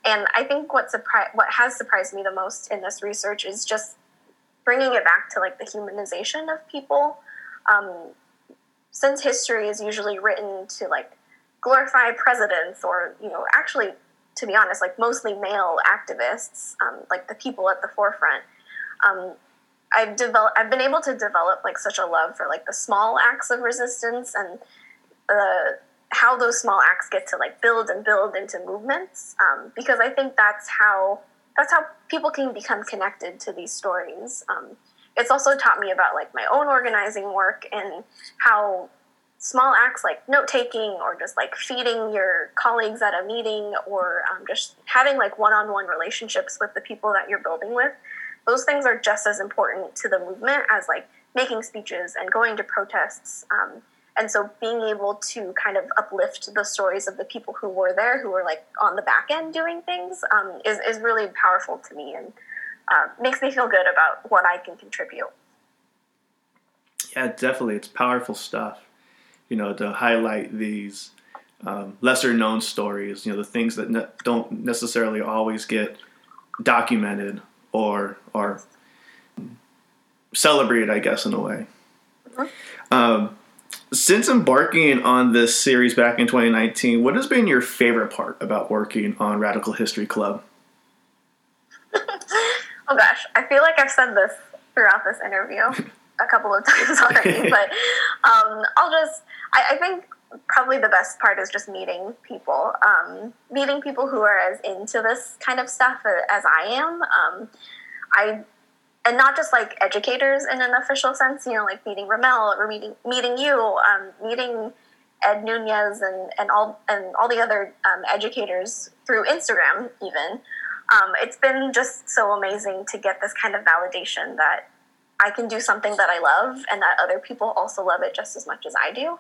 and i think what what has surprised me the most in this research is just bringing it back to like the humanization of people um, since history is usually written to like glorify presidents or you know actually to be honest, like mostly male activists, um, like the people at the forefront. I've developed, I've been able to develop like such a love for like the small acts of resistance and uh, how those small acts get to like build and build into movements. Um, because I think that's how that's how people can become connected to these stories. Um, it's also taught me about like my own organizing work and how small acts like note taking or just like feeding your colleagues at a meeting or um, just having like one-on-one relationships with the people that you're building with those things are just as important to the movement as like making speeches and going to protests um, and so being able to kind of uplift the stories of the people who were there who were like on the back end doing things um, is, is really powerful to me and uh, makes me feel good about what i can contribute. Yeah definitely. It's powerful stuff you know, to highlight these um, lesser known stories, you know, the things that ne- don't necessarily always get documented or or celebrated, I guess, in a way. Mm-hmm. Um, since embarking on this series back in 2019, what has been your favorite part about working on Radical History Club? oh gosh, I feel like I've said this throughout this interview a couple of times already, but um, I'll just I, I think probably the best part is just meeting people, um, meeting people who are as into this kind of stuff as I am. Um, I and not just like educators in an official sense, you know, like meeting Ramel or meeting meeting you, um, meeting Ed Nunez and, and all and all the other um, educators through Instagram even. Um, it's been just so amazing to get this kind of validation that I can do something that I love and that other people also love it just as much as I do.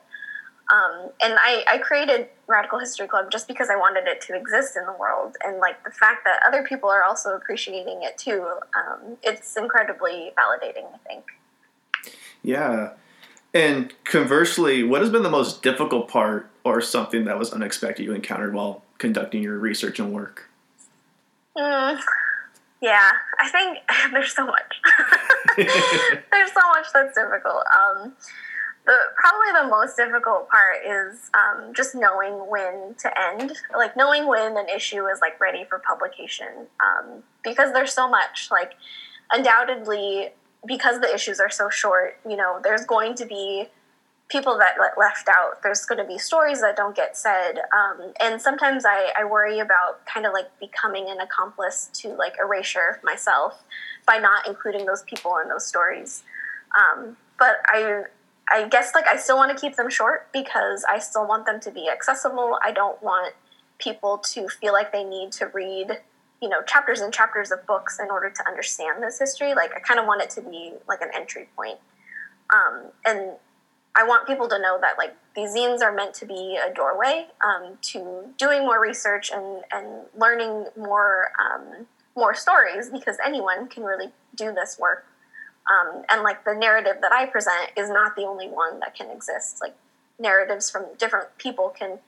Um, and I, I created Radical History Club just because I wanted it to exist in the world. And like the fact that other people are also appreciating it too, um, it's incredibly validating, I think. Yeah. And conversely, what has been the most difficult part or something that was unexpected you encountered while conducting your research and work? Mm, yeah, I think there's so much. there's so much that's difficult. Um, the probably the most difficult part is um, just knowing when to end. Like knowing when an issue is like ready for publication um, because there's so much like undoubtedly because the issues are so short you know there's going to be people that get left out. There's going to be stories that don't get said um, and sometimes I, I worry about kind of like becoming an accomplice to like erasure myself by not including those people in those stories. Um, but i I guess like I still want to keep them short because I still want them to be accessible. I don't want people to feel like they need to read, you know, chapters and chapters of books in order to understand this history. Like I kind of want it to be like an entry point. Um, and I want people to know that like these zines are meant to be a doorway um, to doing more research and, and learning more um, more stories because anyone can really do this work um, and like the narrative that I present is not the only one that can exist. Like narratives from different people can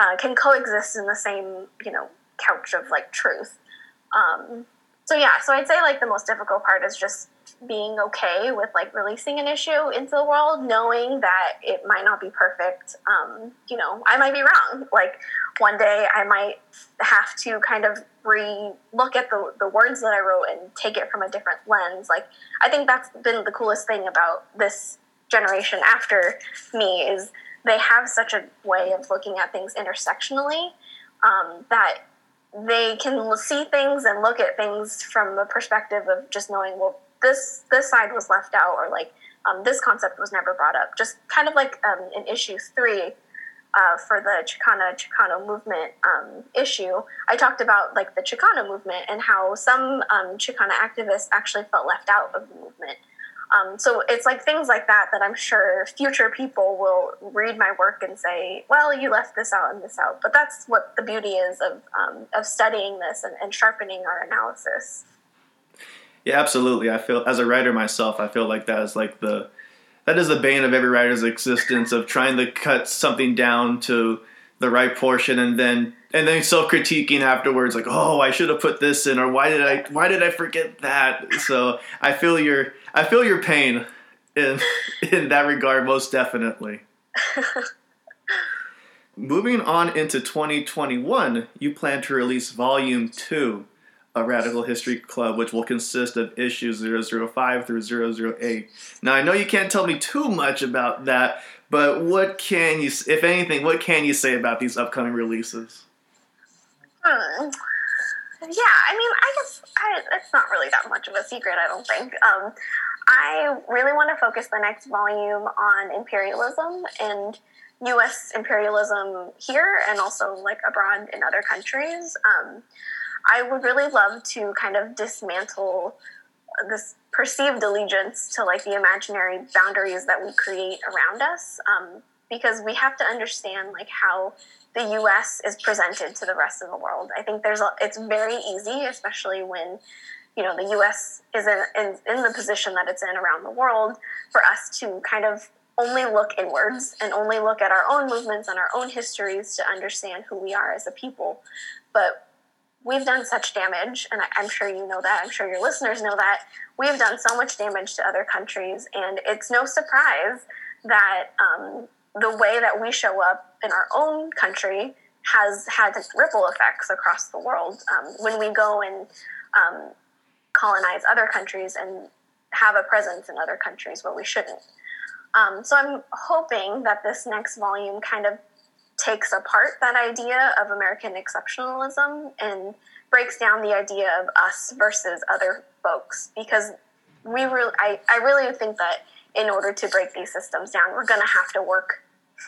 uh, can coexist in the same you know couch of like truth. Um, so yeah, so I'd say like the most difficult part is just being okay with like releasing an issue into the world, knowing that it might not be perfect. Um, you know, I might be wrong. Like one day I might have to kind of re look at the, the words that I wrote and take it from a different lens. Like I think that's been the coolest thing about this generation after me is they have such a way of looking at things intersectionally um, that they can see things and look at things from the perspective of just knowing well this this side was left out or like um, this concept was never brought up just kind of like um, in issue three uh, for the Chicana Chicano movement um, issue, I talked about like the Chicano movement and how some um, Chicana activists actually felt left out of the movement. Um, so it's like things like that that I'm sure future people will read my work and say, "Well, you left this out and this out." But that's what the beauty is of um, of studying this and, and sharpening our analysis. Yeah, absolutely. I feel as a writer myself, I feel like that is like the that is the bane of every writer's existence of trying to cut something down to the right portion and then and then self critiquing afterwards, like, oh, I should have put this in, or why did I why did I forget that? So I feel your I feel your pain in in that regard, most definitely. Moving on into 2021, you plan to release Volume 2 of Radical History Club, which will consist of issues 005 through 008. Now, I know you can't tell me too much about that, but what can you, if anything, what can you say about these upcoming releases? Hmm. Yeah, I mean, I guess I, it's not really that much of a secret, I don't think. Um, I really want to focus the next volume on imperialism and U.S. imperialism here and also like abroad in other countries. Um, I would really love to kind of dismantle this perceived allegiance to like the imaginary boundaries that we create around us um, because we have to understand like how the U.S. is presented to the rest of the world. I think there's a, it's very easy, especially when you know the U.S. is in, in, in the position that it's in around the world, for us to kind of only look inwards and only look at our own movements and our own histories to understand who we are as a people. But we've done such damage, and I'm sure you know that. I'm sure your listeners know that. We've done so much damage to other countries, and it's no surprise that um, the way that we show up in our own country has had ripple effects across the world. Um, when we go and um, colonize other countries and have a presence in other countries where we shouldn't. Um, so I'm hoping that this next volume kind of takes apart that idea of American exceptionalism and breaks down the idea of us versus other folks because we really I, I really think that in order to break these systems down we're going to have to work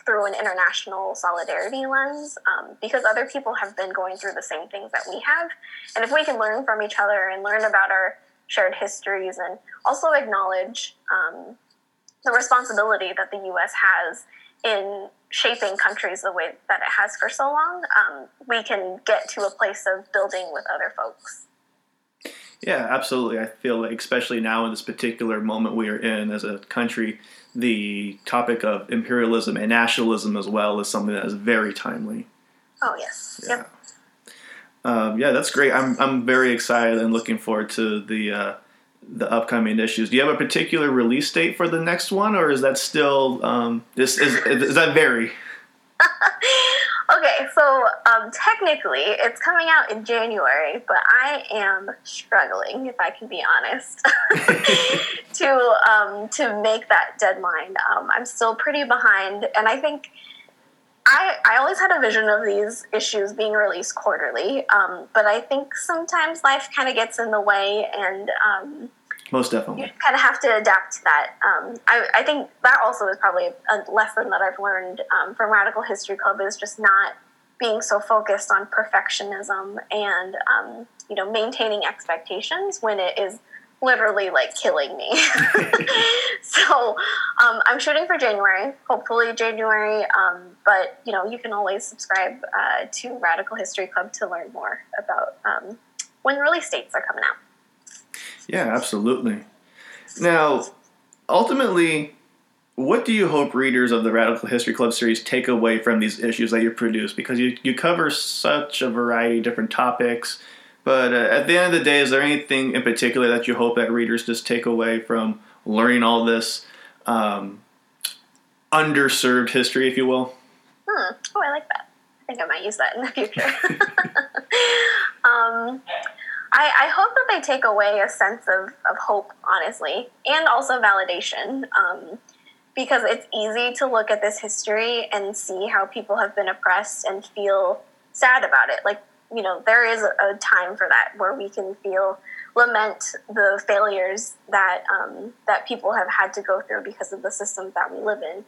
through an international solidarity lens um, because other people have been going through the same things that we have. And if we can learn from each other and learn about our shared histories and also acknowledge um, the responsibility that the US has in shaping countries the way that it has for so long, um, we can get to a place of building with other folks. Yeah, absolutely. I feel like, especially now in this particular moment we are in as a country, the topic of imperialism and nationalism as well is something that is very timely. Oh yes. Yeah. Yep. Um, yeah, that's great. I'm I'm very excited and looking forward to the uh, the upcoming issues. Do you have a particular release date for the next one, or is that still um, is, is, is that vary? Okay, so um, technically it's coming out in January, but I am struggling, if I can be honest, to um, to make that deadline. Um, I'm still pretty behind, and I think I I always had a vision of these issues being released quarterly, um, but I think sometimes life kind of gets in the way, and um, most definitely. You kind of have to adapt to that. Um, I, I, think that also is probably a lesson that I've learned um, from Radical History Club is just not being so focused on perfectionism and um, you know maintaining expectations when it is literally like killing me. so um, I'm shooting for January, hopefully January. Um, but you know, you can always subscribe uh, to Radical History Club to learn more about um, when release dates are coming out. Yeah, absolutely. Now, ultimately, what do you hope readers of the Radical History Club series take away from these issues that you produce? Because you, you cover such a variety of different topics. But uh, at the end of the day, is there anything in particular that you hope that readers just take away from learning all this um, underserved history, if you will? Hmm. Oh, I like that. I think I might use that in the future. um, I, I, hope that they take away a sense of, of hope, honestly, and also validation. Um, because it's easy to look at this history and see how people have been oppressed and feel sad about it. Like, you know, there is a time for that where we can feel lament the failures that um, that people have had to go through because of the systems that we live in.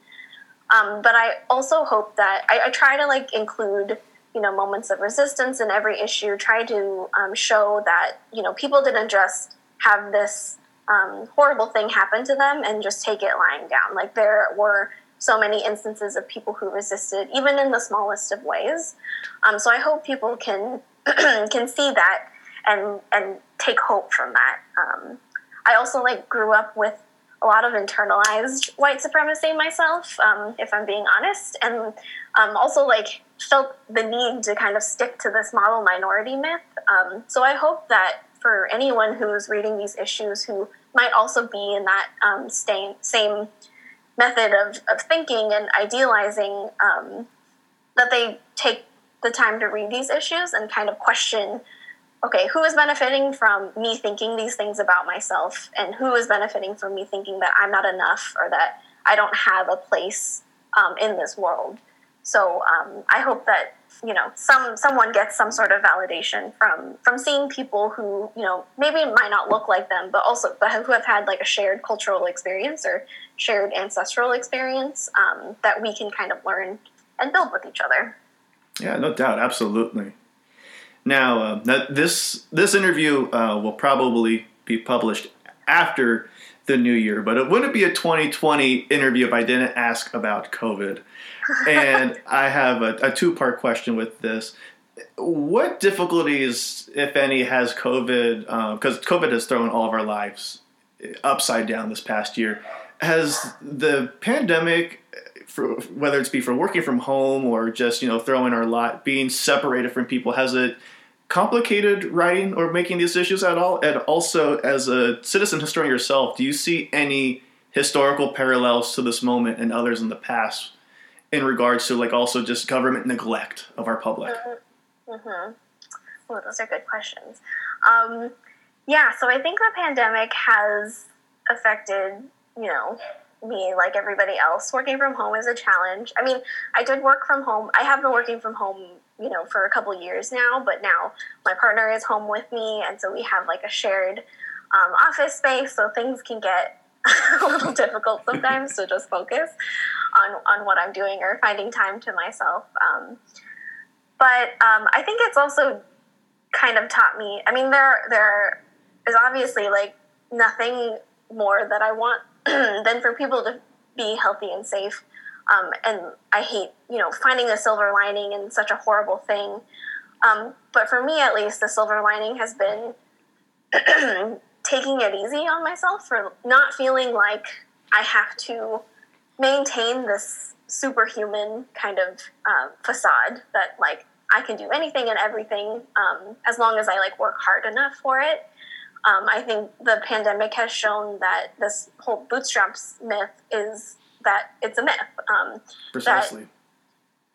Um, but I also hope that I, I, try to like include you know moments of resistance in every issue. Try to um, show that you know people didn't just have this um, horrible thing happen to them and just take it lying down. Like there were so many instances of people who resisted, even in the smallest of ways. Um, so I hope people can can see that and and take hope from that. Um, I also like grew up with a lot of internalized white supremacy myself, um, if I'm being honest, and um, also like felt the need to kind of stick to this model minority myth. Um, so I hope that for anyone who's reading these issues who might also be in that um, same, same method of, of thinking and idealizing, um, that they take the time to read these issues and kind of question okay, who is benefiting from me thinking these things about myself, and who is benefiting from me thinking that I'm not enough or that I don't have a place um, in this world. So um, I hope that you know some someone gets some sort of validation from from seeing people who you know maybe might not look like them, but also but who have had like a shared cultural experience or shared ancestral experience um, that we can kind of learn and build with each other. Yeah, no doubt, absolutely. Now, uh, this this interview uh, will probably be published after the new year, but it wouldn't be a 2020 interview if I didn't ask about COVID. And I have a, a two part question with this. What difficulties, if any, has COVID, because uh, COVID has thrown all of our lives upside down this past year, has the pandemic for, whether it's be for working from home or just you know throwing our lot being separated from people has it complicated writing or making these issues at all? And also, as a citizen historian yourself, do you see any historical parallels to this moment and others in the past in regards to like also just government neglect of our public? Mm-hmm. mm-hmm. Those are good questions. Um, yeah, so I think the pandemic has affected, you know, me like everybody else. Working from home is a challenge. I mean, I did work from home. I have been working from home you know for a couple years now but now my partner is home with me and so we have like a shared um, office space so things can get a little difficult sometimes to just focus on, on what i'm doing or finding time to myself um, but um, i think it's also kind of taught me i mean there there is obviously like nothing more that i want than for people to be healthy and safe um, and I hate, you know, finding a silver lining in such a horrible thing. Um, but for me, at least, the silver lining has been taking it easy on myself for not feeling like I have to maintain this superhuman kind of um, facade that like I can do anything and everything um, as long as I like work hard enough for it. Um, I think the pandemic has shown that this whole bootstraps myth is that it's a myth. Um, Precisely.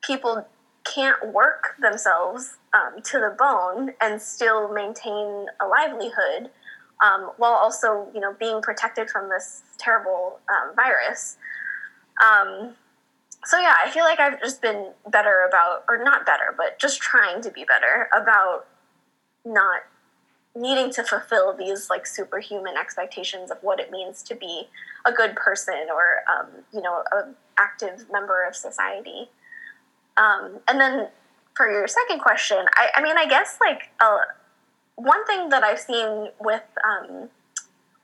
people can't work themselves um, to the bone and still maintain a livelihood um, while also, you know, being protected from this terrible um, virus. Um, so yeah, I feel like I've just been better about, or not better, but just trying to be better about not needing to fulfill these like superhuman expectations of what it means to be a good person or um, you know an active member of society um, and then for your second question i, I mean i guess like uh, one thing that i've seen with um,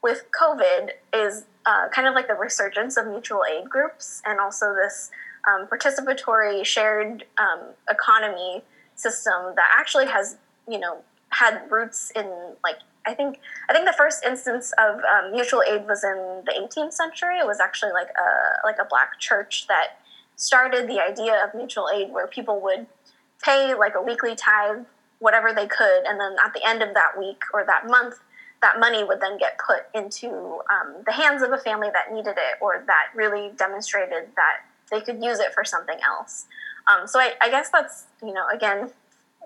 with covid is uh, kind of like the resurgence of mutual aid groups and also this um, participatory shared um, economy system that actually has you know had roots in like I think I think the first instance of um, mutual aid was in the 18th century. It was actually like a like a black church that started the idea of mutual aid, where people would pay like a weekly tithe, whatever they could, and then at the end of that week or that month, that money would then get put into um, the hands of a family that needed it or that really demonstrated that they could use it for something else. Um, so I, I guess that's you know again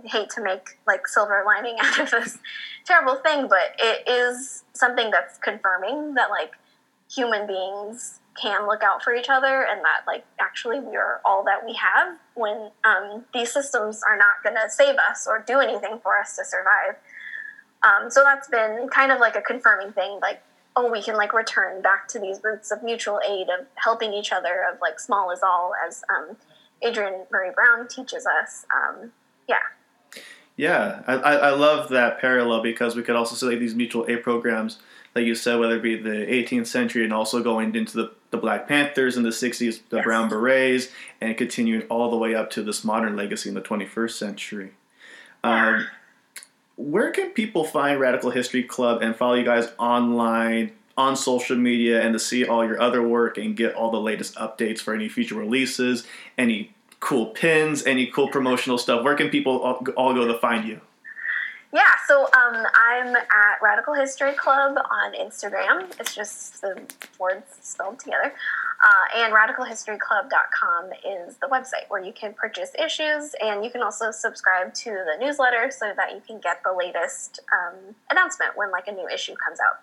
I hate to make like silver lining out of this terrible thing, but it is something that's confirming that like human beings can look out for each other and that like actually we are all that we have when um, these systems are not going to save us or do anything for us to survive. Um, so that's been kind of like a confirming thing like oh we can like return back to these roots of mutual aid of helping each other of like small is all as um, adrienne maree brown teaches us. Um, yeah. Yeah, I, I love that parallel because we could also say like these mutual aid programs like you said, whether it be the 18th century and also going into the, the Black Panthers in the 60s, the Yes. Brown Berets, and continuing all the way up to this modern legacy in the 21st century. Um, where can people find Radical History Club and follow you guys online, on social media, and to see all your other work and get all the latest updates for any future releases, any cool pins, any cool promotional stuff? Where can people all, all go to find you? Yeah, so um, I'm at Radical History Club on Instagram. It's just the words spelled together. Uh, and radicalhistoryclub.com is the website where you can purchase issues and you can also subscribe to the newsletter so that you can get the latest um, announcement when like a new issue comes out.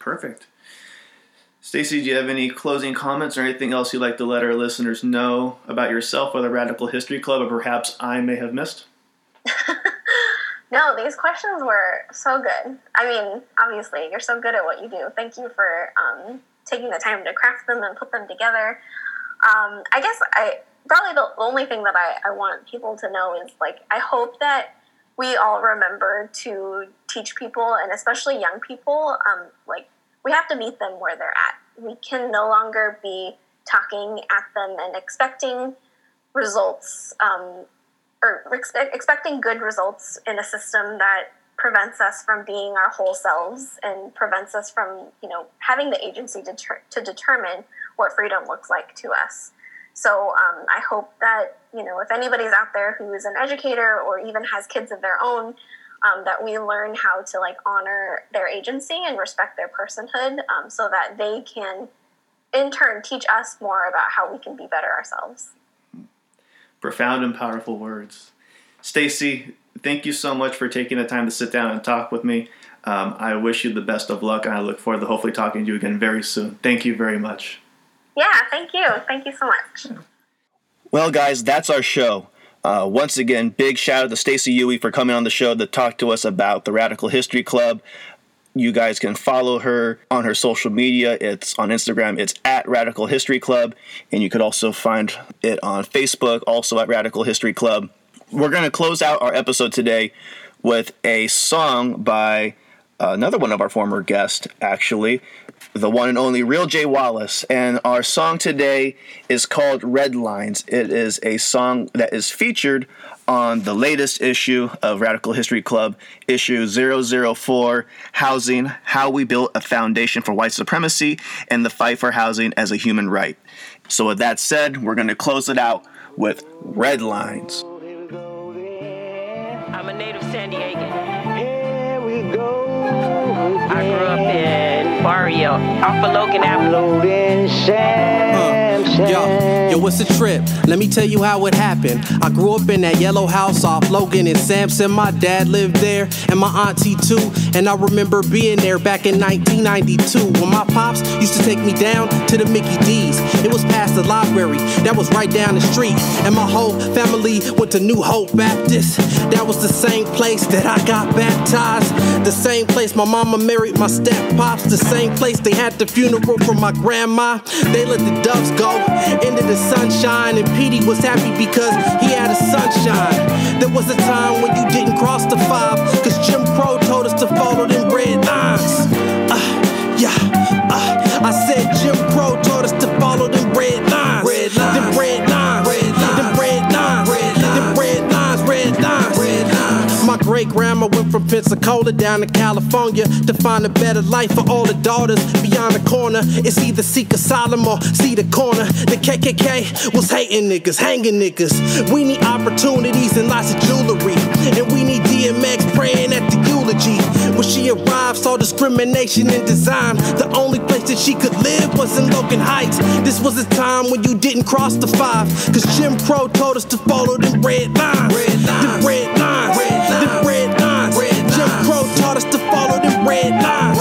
Perfect. Stacy, do you have any closing comments or anything else you'd like to let our listeners know about yourself or the Radical History Club, or perhaps I may have missed? No, these questions were so good. I mean, obviously, you're so good at what you do. Thank you for um, taking the time to craft them and put them together. Um, I guess I probably the only thing that I, I want people to know is like, I hope that we all remember to teach people, and especially young people, um, like, we have to meet them where they're at. We can no longer be talking at them and expecting results um, or expe- expecting good results in a system that prevents us from being our whole selves and prevents us from you know having the agency to, ter- to determine what freedom looks like to us. So um, i hope that you know if anybody's out there who is an educator or even has kids of their own um, that we learn how to like honor their agency and respect their personhood um, so that they can in turn teach us more about how we can be better ourselves Profound and powerful words. Stacy, thank you so much for taking the time to sit down and talk with me. Um, I wish you the best of luck, and I look forward to hopefully talking to you again very soon. Thank you very much. yeah thank you thank you so much Well, guys, that's our show. Uh, once again, big shout out to Stacy Yui for coming on the show to talk to us about the Radical History Club. You guys can follow her on her social media. It's on Instagram, it's at Radical History Club, and you could also find it on Facebook, also at Radical History Club. We're going to close out our episode today with a song by another one of our former guests, actually, the one and only Ramel J Wallace. And our song today is called Red Lines. It is a song that is featured on the latest issue of Radical History Club, issue 004 Housing How We Built a Foundation for White Supremacy and the Fight for Housing as a Human Right. So, with that said, we're going to close it out with Red Lines. I'm a native San Diegan. Here we go. I grew up in Barrio, off of Logan Avenue. Sam, Uh, yo, yo, what's the trip? Let me tell you how it happened. I grew up in that yellow house off Logan and Sampson. My dad lived there, and my auntie too. And I remember being there back in 1992 when my pops used to take me down to the Mickey D's. It was past the library, that was right down the street. And my whole family went to New Hope Baptist. That was the same place that I got baptized. The same place my mama married my step pops. The same place they had the funeral for my grandma. They let the doves go into the sunshine, and Petey was happy because he had a sunshine. There was a time when you didn't cross the five, cause Jim Crow told us to follow them red lines. Uh, yeah, uh, I said Jim Crow told us to follow them red lines. Red lines. Them red great grandma went from Pensacola down to California to find a better life for all the daughters beyond the corner. It's either seek asylum or see the corner. The KKK was hating niggas, hanging niggas. We need opportunities and lots of jewelry. And we need DMX praying at the eulogy. When she arrived, saw discrimination in design. The only place that she could live was in Logan Heights. This was a time when you didn't cross the five. Cause Jim Crow told us to follow them red lines. Red lines. Them red lines. Red red lines.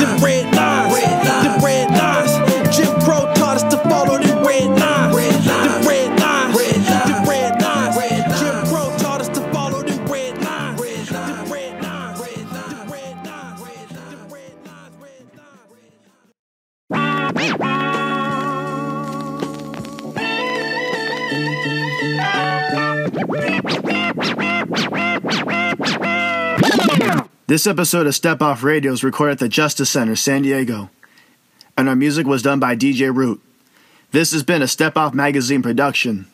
Them red lines. Them red lines. Jim Crow taught us to follow them red lines. Them red lines. Them red lines. Jim Crow taught us to follow them red lines. Red lines. Them red lines. Them red lines. Red lines. Them This episode of Step Off Radio is recorded at the Justice Center, San Diego, and our music was done by DJ Root. This has been a Step Off Magazine production.